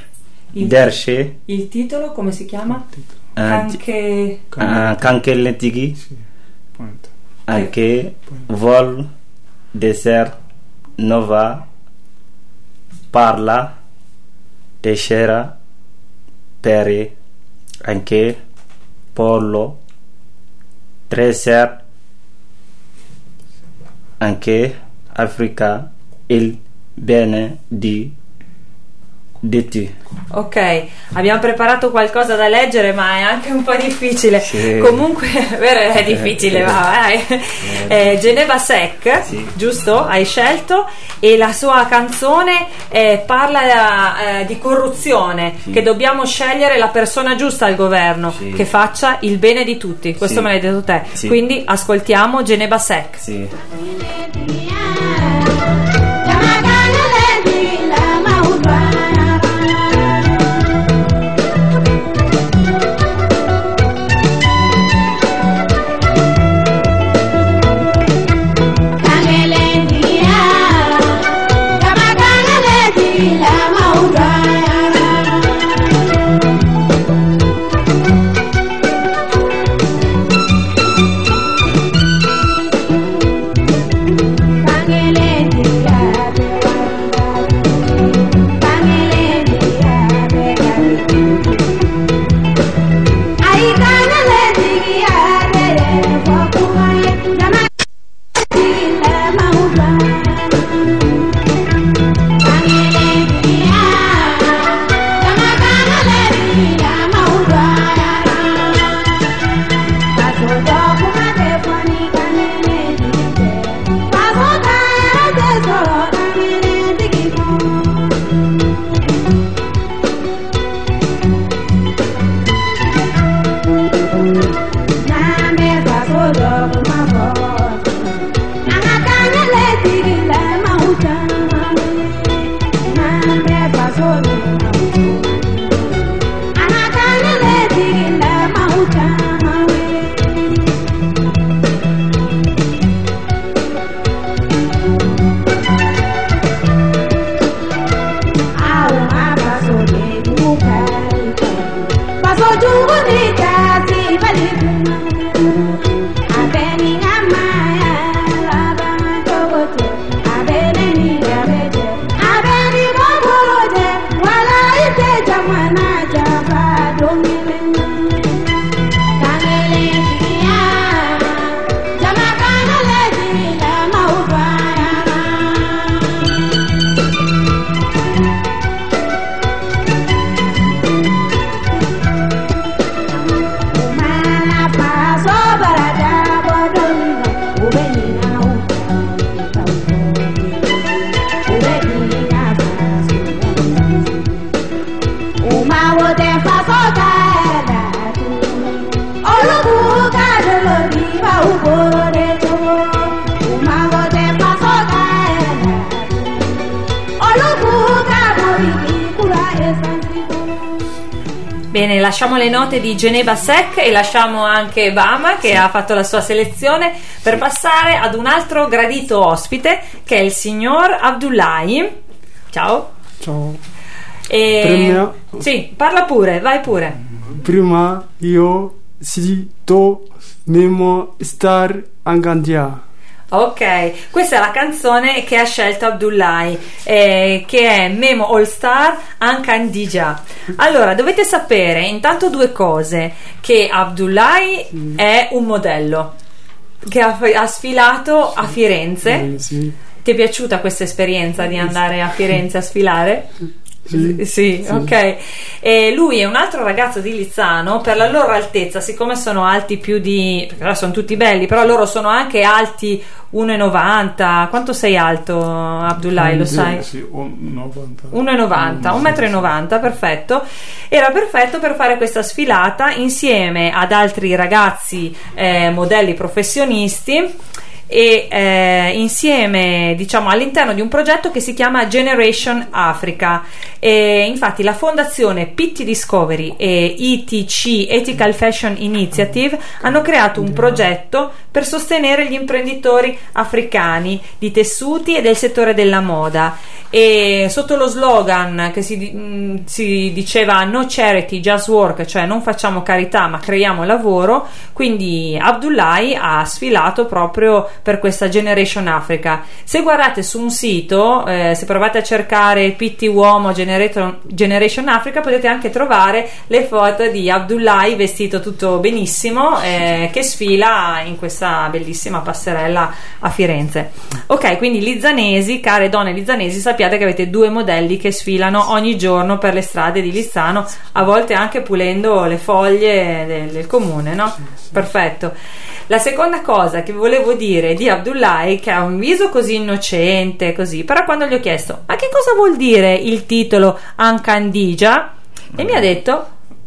Il- derce Il titolo come si chiama? eh, Anche eh, kanke lentigi anche vol desert nova parla teixeira peri anche polo treser anche africa il bene di Detti. Ok, abbiamo preparato qualcosa da leggere, ma è anche un po' difficile. Sì. Comunque, vero, è difficile, Eh, va, vai. Eh, Geneva Sec, Sì. giusto? Hai scelto e la sua canzone eh, parla eh, di corruzione, Sì. che dobbiamo scegliere la persona giusta al governo, che faccia il bene di tutti. Questo me l'hai detto te. Quindi ascoltiamo Geneva Sec. Sì. Lasciamo le note di Geneva Sec e lasciamo anche Bama che ha fatto la sua selezione per passare ad un altro gradito ospite che è il signor Abdullahi. Ciao. Ciao. E... Prima- Sì, parla pure, vai pure. Prima io si to Memo Star Angandia. Ok, questa è la canzone che ha scelto Abdullahi, eh, che è Memo All Star Ankandija. Allora, dovete sapere intanto due cose: che Abdullahi è un modello che ha, ha sfilato a Firenze. Eh, sì. Ti è piaciuta questa esperienza di andare a Firenze a sfilare? Sì. Sì, ok. E lui è un altro ragazzo di Lizzano, per la loro altezza, siccome sono alti più di... perché ora sono tutti belli, però loro sono anche alti 1,90. Quanto sei alto, Abdullahi, lo sai? Sì, un 90. 1,90, 1,90 m, perfetto. Era perfetto per fare questa sfilata insieme ad altri ragazzi eh, modelli professionisti e eh, insieme diciamo all'interno di un progetto che si chiama Generation Africa. E infatti la fondazione PT Discovery e ETC Ethical Fashion Initiative hanno creato un progetto per sostenere gli imprenditori africani di tessuti e del settore della moda. E sotto lo slogan che si, mh, si diceva no charity just work cioè non facciamo carità ma creiamo lavoro quindi Abdullahi ha sfilato proprio per questa Generation Africa. Se guardate su un sito, eh, se provate a cercare PT Uomo Generation Africa, potete anche trovare le foto di Abdullahi vestito tutto benissimo eh, che sfila in questa bellissima passerella a Firenze. Ok, quindi Lizzanesi, care donne lizzanesi, sappiate che avete due modelli che sfilano ogni giorno per le strade di Lizzano, a volte anche pulendo le foglie del, del comune, no? Perfetto. La seconda cosa che volevo dire di Abdullahi, che ha un viso così innocente, così, però quando gli ho chiesto, ma che cosa vuol dire il titolo Ancandigia? E mi ha detto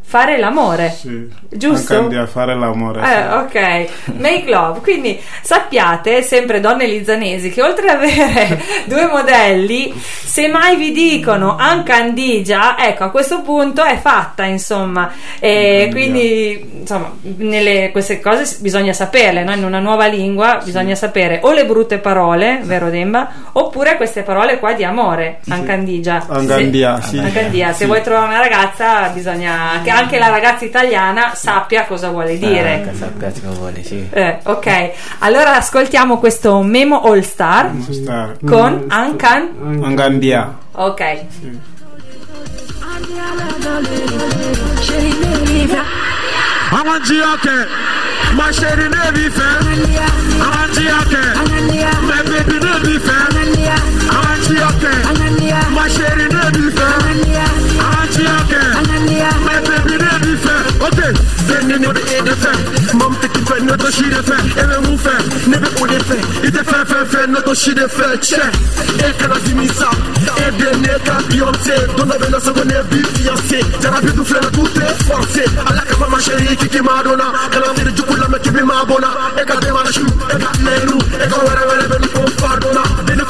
fare l'amore. Sì. Giusto? Anche a fare l'amore. Eh, ok, make love. Quindi sappiate, sempre donne lizzanesi, che oltre ad avere due modelli, se mai vi dicono Ancandigia, ecco, a questo punto è fatta, insomma. E quindi, insomma, nelle, queste cose bisogna saperle, no? In una nuova lingua bisogna sapere o le brutte parole, vero Demba, oppure queste parole qua di amore, Ancandigia. Angandia, Se- sì. Ancandia. Se Sì. vuoi trovare una ragazza, bisogna che anche la ragazza italiana sappia cosa vuole dire. Ah, sappiate che vuole, sì. Eh, ok, allora ascoltiamo questo Memo All Star con Ankan. Angandia. Ok, àwọn jí ọkẹ máa ṣe ní níbi ìfẹ́ àwọn jí ọkẹ o tó ṣí de fẹ́ ewé mú fẹ́ níbi kò de fẹ́ ìdè fẹ́ fẹ́ fẹ́ ní o tó ṣí de fẹ́ kyẹ́ e kana fi mi sa e de ne ka biyonse don dɔ bɛ na sɔgɔ ne bi fiyanse jarabi dun filɛ na tu tɛ fɔrse ala ka fa ma sɛri kiki ma dɔn na kana miiri jugu lamɛn kibi ma bɔn na e ka den mana su e ka lɛru e ka wɛrɛ wɛrɛ bɛ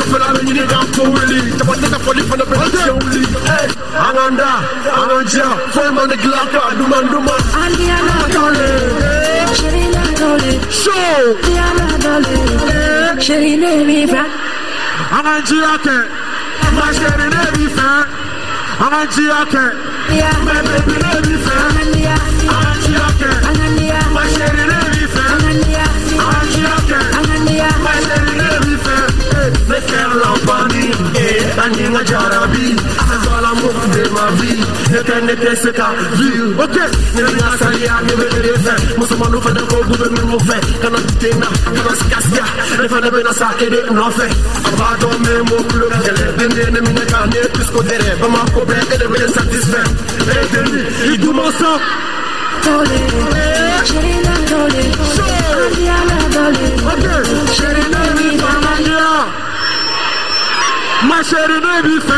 ni ko fa dɔn na e ni kɔfɛ la bɛ ɲini ka ko wuli jaba tɛ ka fɔli fana bɛ ka tiɲɛ wuli Hey, an k'an da an k'an jɛ foyi man di gilan ka duman duman show an k'an jiya kɛ ma sɛri ne b'i fɛ an k'an jiya kɛ mɛ bɛbi ne b'i fɛ an k'an jiya kɛ ma sɛri ani n ka jarabi sɛsala mo de ma vi ne tɛ ne tɛ se ka vi. Ok ne bɛ n ka sariya ne bɛ ne de fɛ musomaninw fɛnɛ ko k'u bɛ minnu fɛ kana den na kana siga siga ne fɛnɛ bɛ na sa kelen nɔfɛ a b'a dɔn mɛ mo kulo ka gɛlɛ den de ye ne minɛ ka ne pisko tɛrɛ bamako bɛɛ e de bɛ ne satisfait e deni i duman sɔn Ma chérie ne b'i fɛ Ma chérie ne b'i fɛ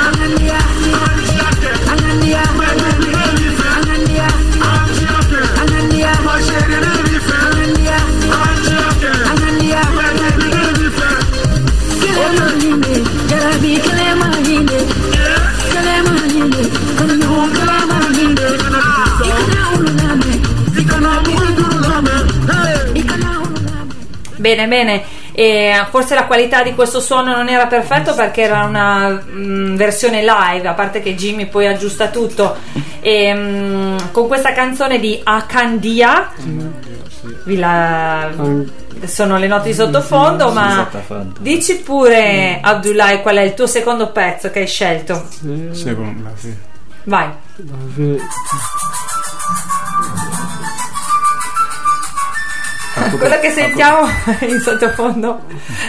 I kana mugu duru lamɛn hey. bene, bene. E forse la qualità di questo suono non era perfetto perché era una mm, versione live, a parte che Jimmy poi aggiusta tutto. E, mm, con questa canzone di Akandia, vi la- sono le note di sottofondo, ma dici pure Abdullahi qual è il tuo secondo pezzo che hai scelto. Seconda, sì. Vai. Quello che sentiamo in sottofondo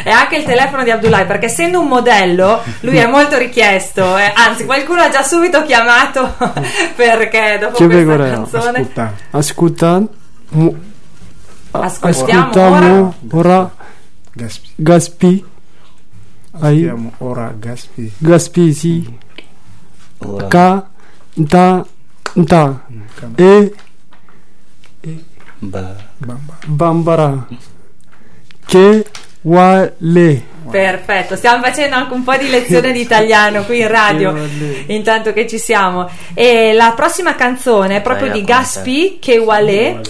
è anche il telefono di Abdullahi perché essendo un modello lui è molto richiesto eh, anzi qualcuno ha già subito chiamato perché dopo Che questa canzone Ascolta. Ascoltan. Mu- ascoltiamo Ascoltiamo ora Gaspi. Gaspi. Ai Ascoltiamo ora Gaspi. Gaspi sì. Ora. Ka nta nta Cam- e Ba. Bamba. bambara. Che wale. Perfetto, stiamo facendo anche un po' di lezione di italiano qui in radio, intanto che ci siamo. E la prossima canzone è proprio di. Gaspi Kewale,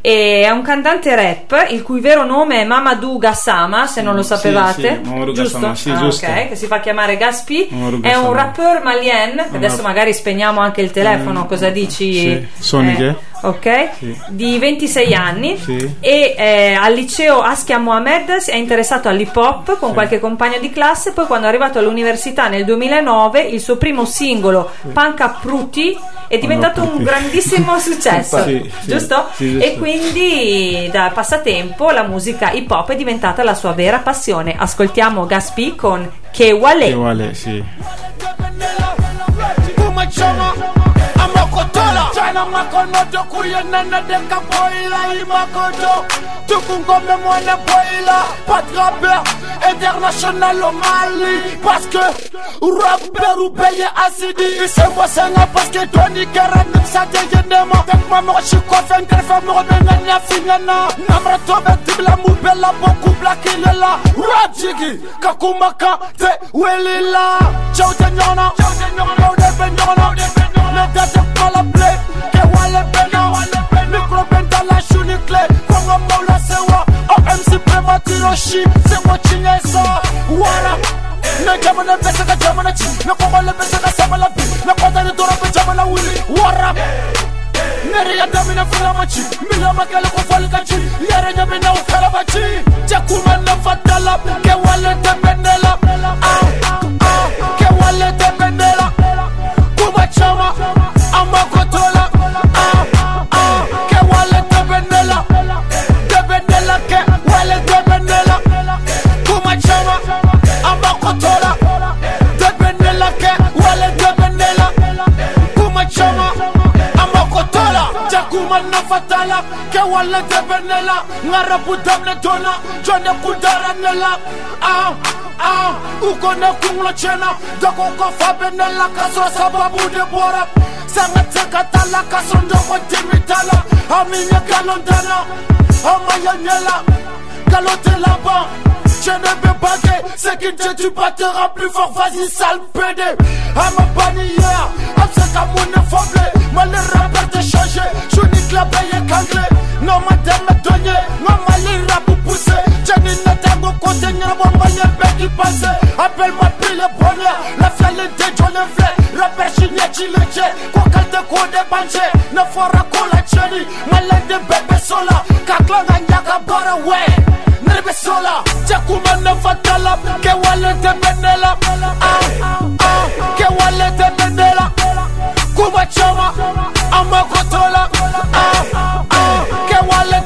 e è un cantante rap, il cui vero nome è Mamadou Gassama, se non lo Sì, sapevate. sì, giusto? Sì, Ah, giusto. che si fa chiamare Gaspi. Mamadou È un rapper malien, adesso magari spegniamo anche il telefono, cosa dici? Sì. Suoni Eh? Ok? Sì. Di 26 anni Sì. e eh, al liceo Askia Mohamed si è interessato all'hip hop con qualche compagno di classe, poi quando è arrivato all'università nel 2009 il suo primo singolo Panca Pruti è diventato un grandissimo successo, Sì, sì, giusto? sì, giusto. E quindi da passatempo la musica hip hop è diventata la sua vera passione. Ascoltiamo Gaspi con Che Wale. Che vale, sì. kokotola makono makonoto na deka boila imakoto tukungome mwana boila patraper international au Mali Parce que Robert ou payé acidi Il se voit senga parce que Tony Karan ça dégainé moi Avec ma mort je suis convaincu que femme revenir à tibla moubela beaucoup blaqué là Rajigi Kakumaka te Welila. Ciao de nyona Ciao de nyona Ciao date pala ble wale bena micro benda la shuni clé kongo mola sewa OMC prematiro shi sewa chinyesa wara ne jamana bese ka jamana chi ne kongo le bese ka samala bi ne kota ni dora be jamana wili wara Nere ya damina fila machi Mila makele ko fali kachi Yere nyame na mana fatala kewale tebe ne la nga rapu dable tona jɔne kudara nela ah ah ukona ko chena doko tiɲɛna dɔ ko ko fa bɛ ne la k'a sɔrɔ sababu de bɔra sanga tɛ ka taa la k'a sɔrɔ dɔgɔ dimi t'a la ami ye na la. je ne veux pas gay C'est qu'une tête tu battera plus fort. Vas-y sale PD I'm a bannière I'm sick à mon affablé Moi les rappeurs t'es changé Je nique la paye et noma teme tonye ngoma lira pupuse. Cheni netango kote nyana bomba nye peki pase. Appelle ma pile bonne la fiale de jole vle rapper chine chile che kokalte kode banche ne fora kola cheni malende bebe sola. Kaklanga nyaka bara we nerebe sola chakuma ne fatala ke wale te benela ah ah ke wale te benela kuba choma amakotola ah ah ke wale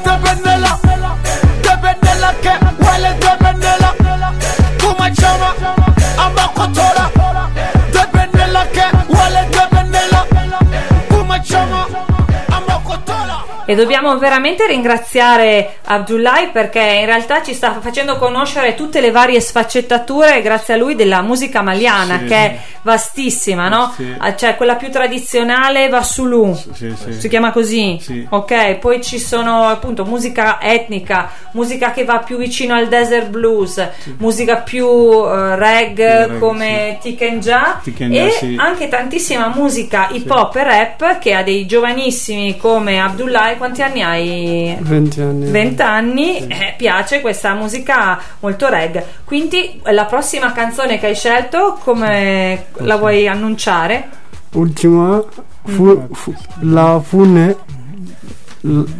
E dobbiamo veramente ringraziare Abdullahi perché in realtà ci sta facendo conoscere tutte le varie sfaccettature grazie a lui della musica maliana Sì. che è vastissima, no? Sì. Ah, Cioè quella più tradizionale va Sulu. Sì, sì. Si chiama così? Sì. Ok, poi ci sono appunto musica etnica, musica che va più vicino al desert blues, musica più eh, reggae reggae, come Tikenja Tikenja, e sì. anche tantissima musica hip hop e rap che ha dei giovanissimi come Abdullahi. Quanti anni hai? 20 anni 20 anni, eh, piace questa musica molto reggae. Quindi la prossima canzone che hai scelto, come la vuoi annunciare? ultima fu, fu- la fune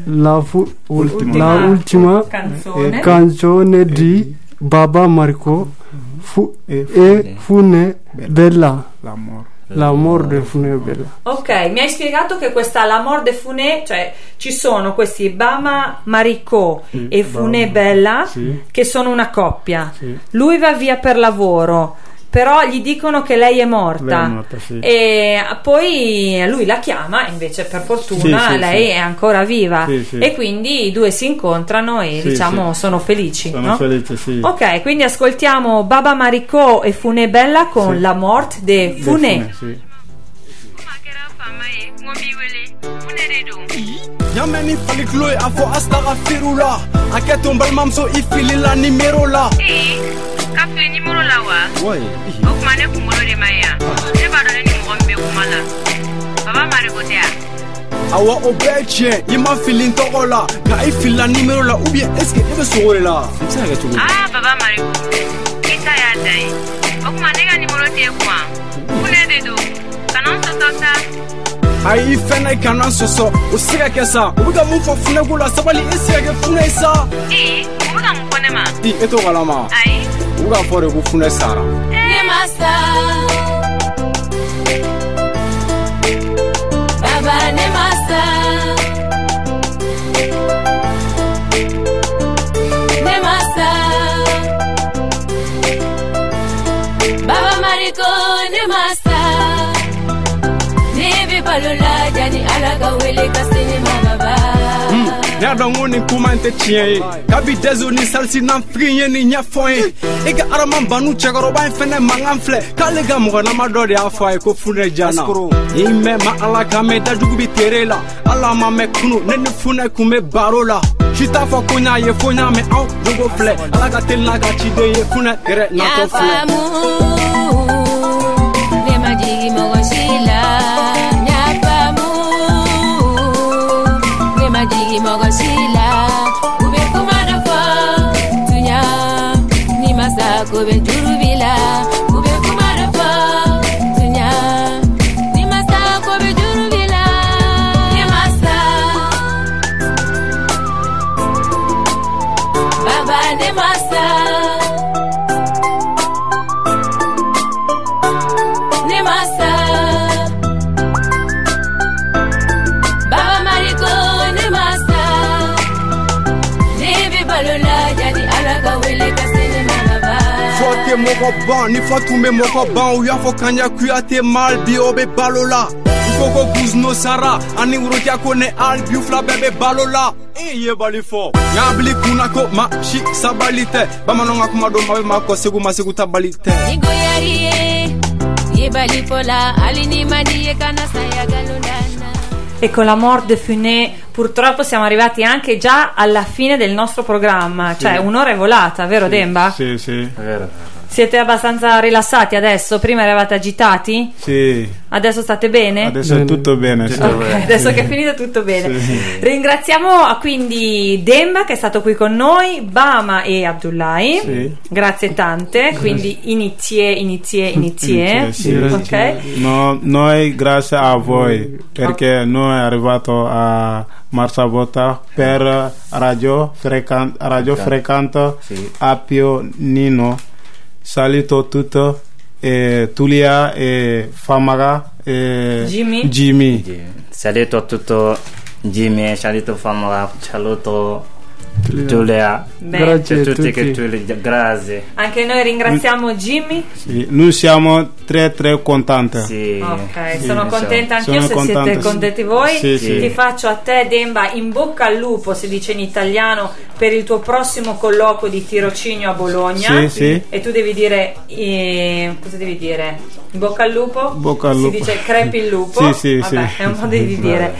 la, fu, Ultima. la ultima canzone. canzone di Baba Marco fu, E e Fune Bella L'amore. L'amor de Fune Bella Ok, mi hai spiegato che questa La Mort de Funé, cioè ci sono questi Bama Maricò e Funé Bama, Bella sì. che sono una coppia. Sì. Lui va via per lavoro, però gli dicono che lei è morta. Lei è morta, sì. E poi lui la chiama, invece per fortuna Sì, sì, lei sì. è ancora viva. Sì, sì. E quindi i due si incontrano e Sì, diciamo sì. sono felici. Sono no? felice, sì. Ok, quindi ascoltiamo Baba Maricò e Funé Bella con Sì. La Mort de De Funé. sì. Yameni fali kilo ye a fɔ astagfiru la a kɛ to n balimamuso i filila nimero la Ee, ka fili nimoro la wa o kuma ne kunkolo de ma ye yan ne b'a dɔn ne ni mɔgɔ min bɛ kuma la baba mariko tɛ yan awa o bɛɛ ye tiɲɛ i ma fili n tɔgɔ la nka i filila nimero la ubiyɛn eske i bɛ sogo de la n bɛ se ka kɛ cogo di aa baba mariko i ta y'a da ye o kuma ne ka nimoro t'e kun wa funɛ de don kana n sɔsɔ sa ayi i fɛnɛ kana sɔsɔ o se ka kɛ sa. U be ka mun fɔ funɛko la sabali i se ka kɛ funɛ ye sa. I u bɛ ka mun fɔ ne ma. I e t'o kalama ayi funɛ sara Ne Baba ne Ne masa Baba Mariko ne masa Ne bi balola jani ala ka wele ka ne ma baba ne y'a dɔn ko nin kuma in tɛ tiɲɛ ye. Kabi dɛzo ni salisi nanfigi ye nin ɲɛfɔ ye. I ka adama banu cɛkɔrɔba in fɛnɛ mankan filɛ k'ale ka mɔgɔnama dɔ de y'a fɔ a ye ko funɛ janna i mɛn ma ala ka mɛn dajugu bi tere la. Ala ma mɛn kunu ne ni funɛ kun be baro la. Si t'a fɔ ko n y'a ye fo n y'a mɛn anw jogo filɛ ala ka teli n'a ka ciden ye funɛ yɛrɛ natɔ filɛ Nyafamu Ne majigi mɔgɔ si la Nyafamu Ne majigi mɔgɔ ban ni fɔ tun be mɔgɔ ban u y'a fɔ kanja kuyate mal bi o be balo la u ko ko guzno sara ani worokiya ko ne al bi fila bɛɛ be balo la i ye bali fɔ y'a bili kunna ko ma si sabali tɛ bamananw ka kuma don ma be ma kɔ segu ma segu ta bali tɛ Ni goyari ye Ye bali fola Ali ni madi ye kana saya galundana E con la morte de Funé purtroppo siamo arrivati anche già alla fine del nostro programma, cioè un'ora è volata, vero Demba? Sì, sì. Siete abbastanza rilassati adesso? Prima eravate agitati? Sì, Adesso state bene? adesso è tutto bene. sì. Ok, adesso che è finito tutto bene. Ringraziamo ah, quindi Demba che è stato qui con noi, Bama e Abdullahi. Sì. Grazie tante, quindi inizie, inizie, inizie. Sì, Ok? No, noi grazie a voi perché noi è arrivato a Marsabota per Radio Frequent, Radio Frequento Appio Nino. Salito tutto e Tulia e Famaga e Jimmy. Jimmy. Saluto a tutto Jimmy, saluto Famaga, saluto Giulia. Grazie a tutti che tutti. tu grazie. Anche noi ringraziamo Jimmy. Sì, Noi siamo tre tre contenti. Sì. Ok, Sì, sono contenta anch'io Sono se contento, siete sì. contenti voi. Sì, sì. Ti faccio a te, Demba, in bocca al lupo, si dice in italiano, per il tuo prossimo colloquio di tirocinio a Bologna. Sì, sì. E tu devi dire. eh, cosa devi dire? In bocca al lupo? Bocca al si lupo. dice crepi il lupo. Sì, sì, Vabbè, sì. è un modo di dire.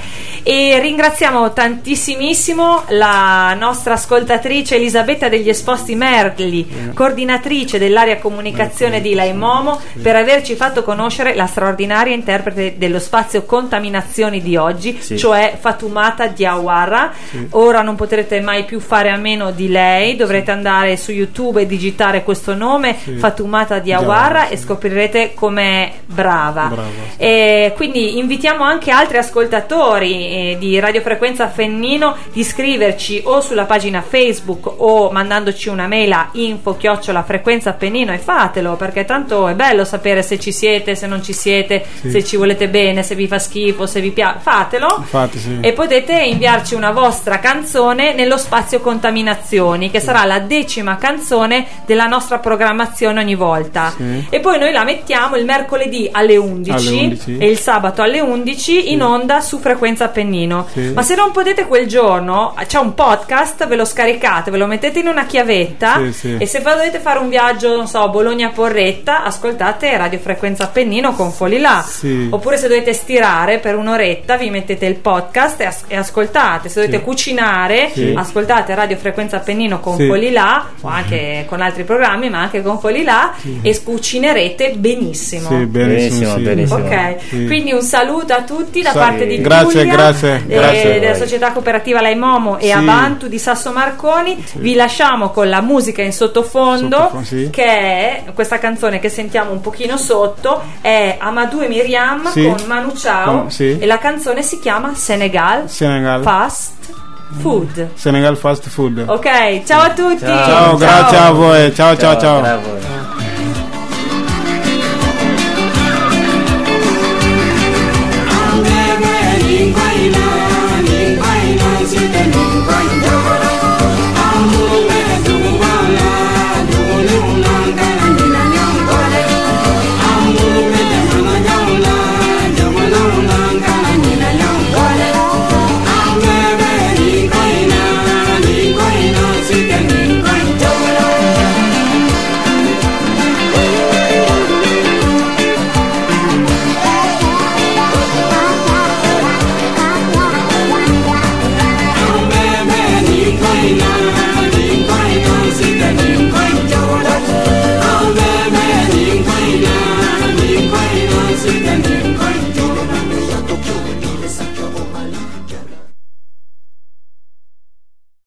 E ringraziamo tantissimissimo la nostra ascoltatrice Elisabetta degli Esposti Merli, coordinatrice dell'area comunicazione di Lai Momo, per averci fatto conoscere la straordinaria interprete dello spazio contaminazioni di oggi, Sì. cioè Fatumata Diawara. Ora non potrete mai più fare a meno di lei, dovrete andare su YouTube e digitare questo nome, Fatumata Diawara, e scoprirete com'è brava. Brava. E quindi invitiamo anche altri ascoltatori eh, di radiofrequenza Fennino di iscriverci o sulla pagina Facebook o mandandoci una mail a info chiocciola frequenza Appennino e fatelo perché tanto è bello sapere se ci siete, se non ci siete, se ci volete bene, se vi fa schifo, se vi piace, fatelo. Infatti, sì. E potete inviarci una vostra canzone nello spazio contaminazioni, che sarà la decima canzone della nostra programmazione ogni volta. Sì. E poi noi la mettiamo il mercoledì alle 11, Alle 11. e il sabato alle 11 in onda su Frequenza Appennino. Sì. Ma se non potete quel giorno, c'è un podcast, ve lo scaricate, ve lo mettete in una chiavetta Sì, sì. e se dovete fare un viaggio, non so, Bologna-Porretta, ascoltate Radio Frequenza Appennino con Foli là. Sì. Oppure se dovete stirare per un'oretta, vi mettete il podcast e, as- e ascoltate. Se dovete Sì. cucinare, Sì. ascoltate Radio Frequenza Appennino con Sì. Foli là, o anche con altri programmi, ma anche con Foli là, e cucinerete benissimo. Sì, benissimo, Benissimo, sì. benissimo. Ok, Sì. quindi un saluto a tutti da parte di grazie, Giulia. grazie Grazie, grazie. della società cooperativa Lai Momo e Sì. Abantu di Sasso Marconi. Vi lasciamo con la musica in sottofondo, Sottofondo, sì. che è questa canzone che sentiamo un pochino sotto, è Amadou e Miriam Sì. con Manu Chao Con- sì. e la canzone si chiama Senegal Senegal. Fast Food. Senegal fast food. Ok, ciao a tutti. Ciao, grazie a voi. Ciao, ciao, ciao. Bravo.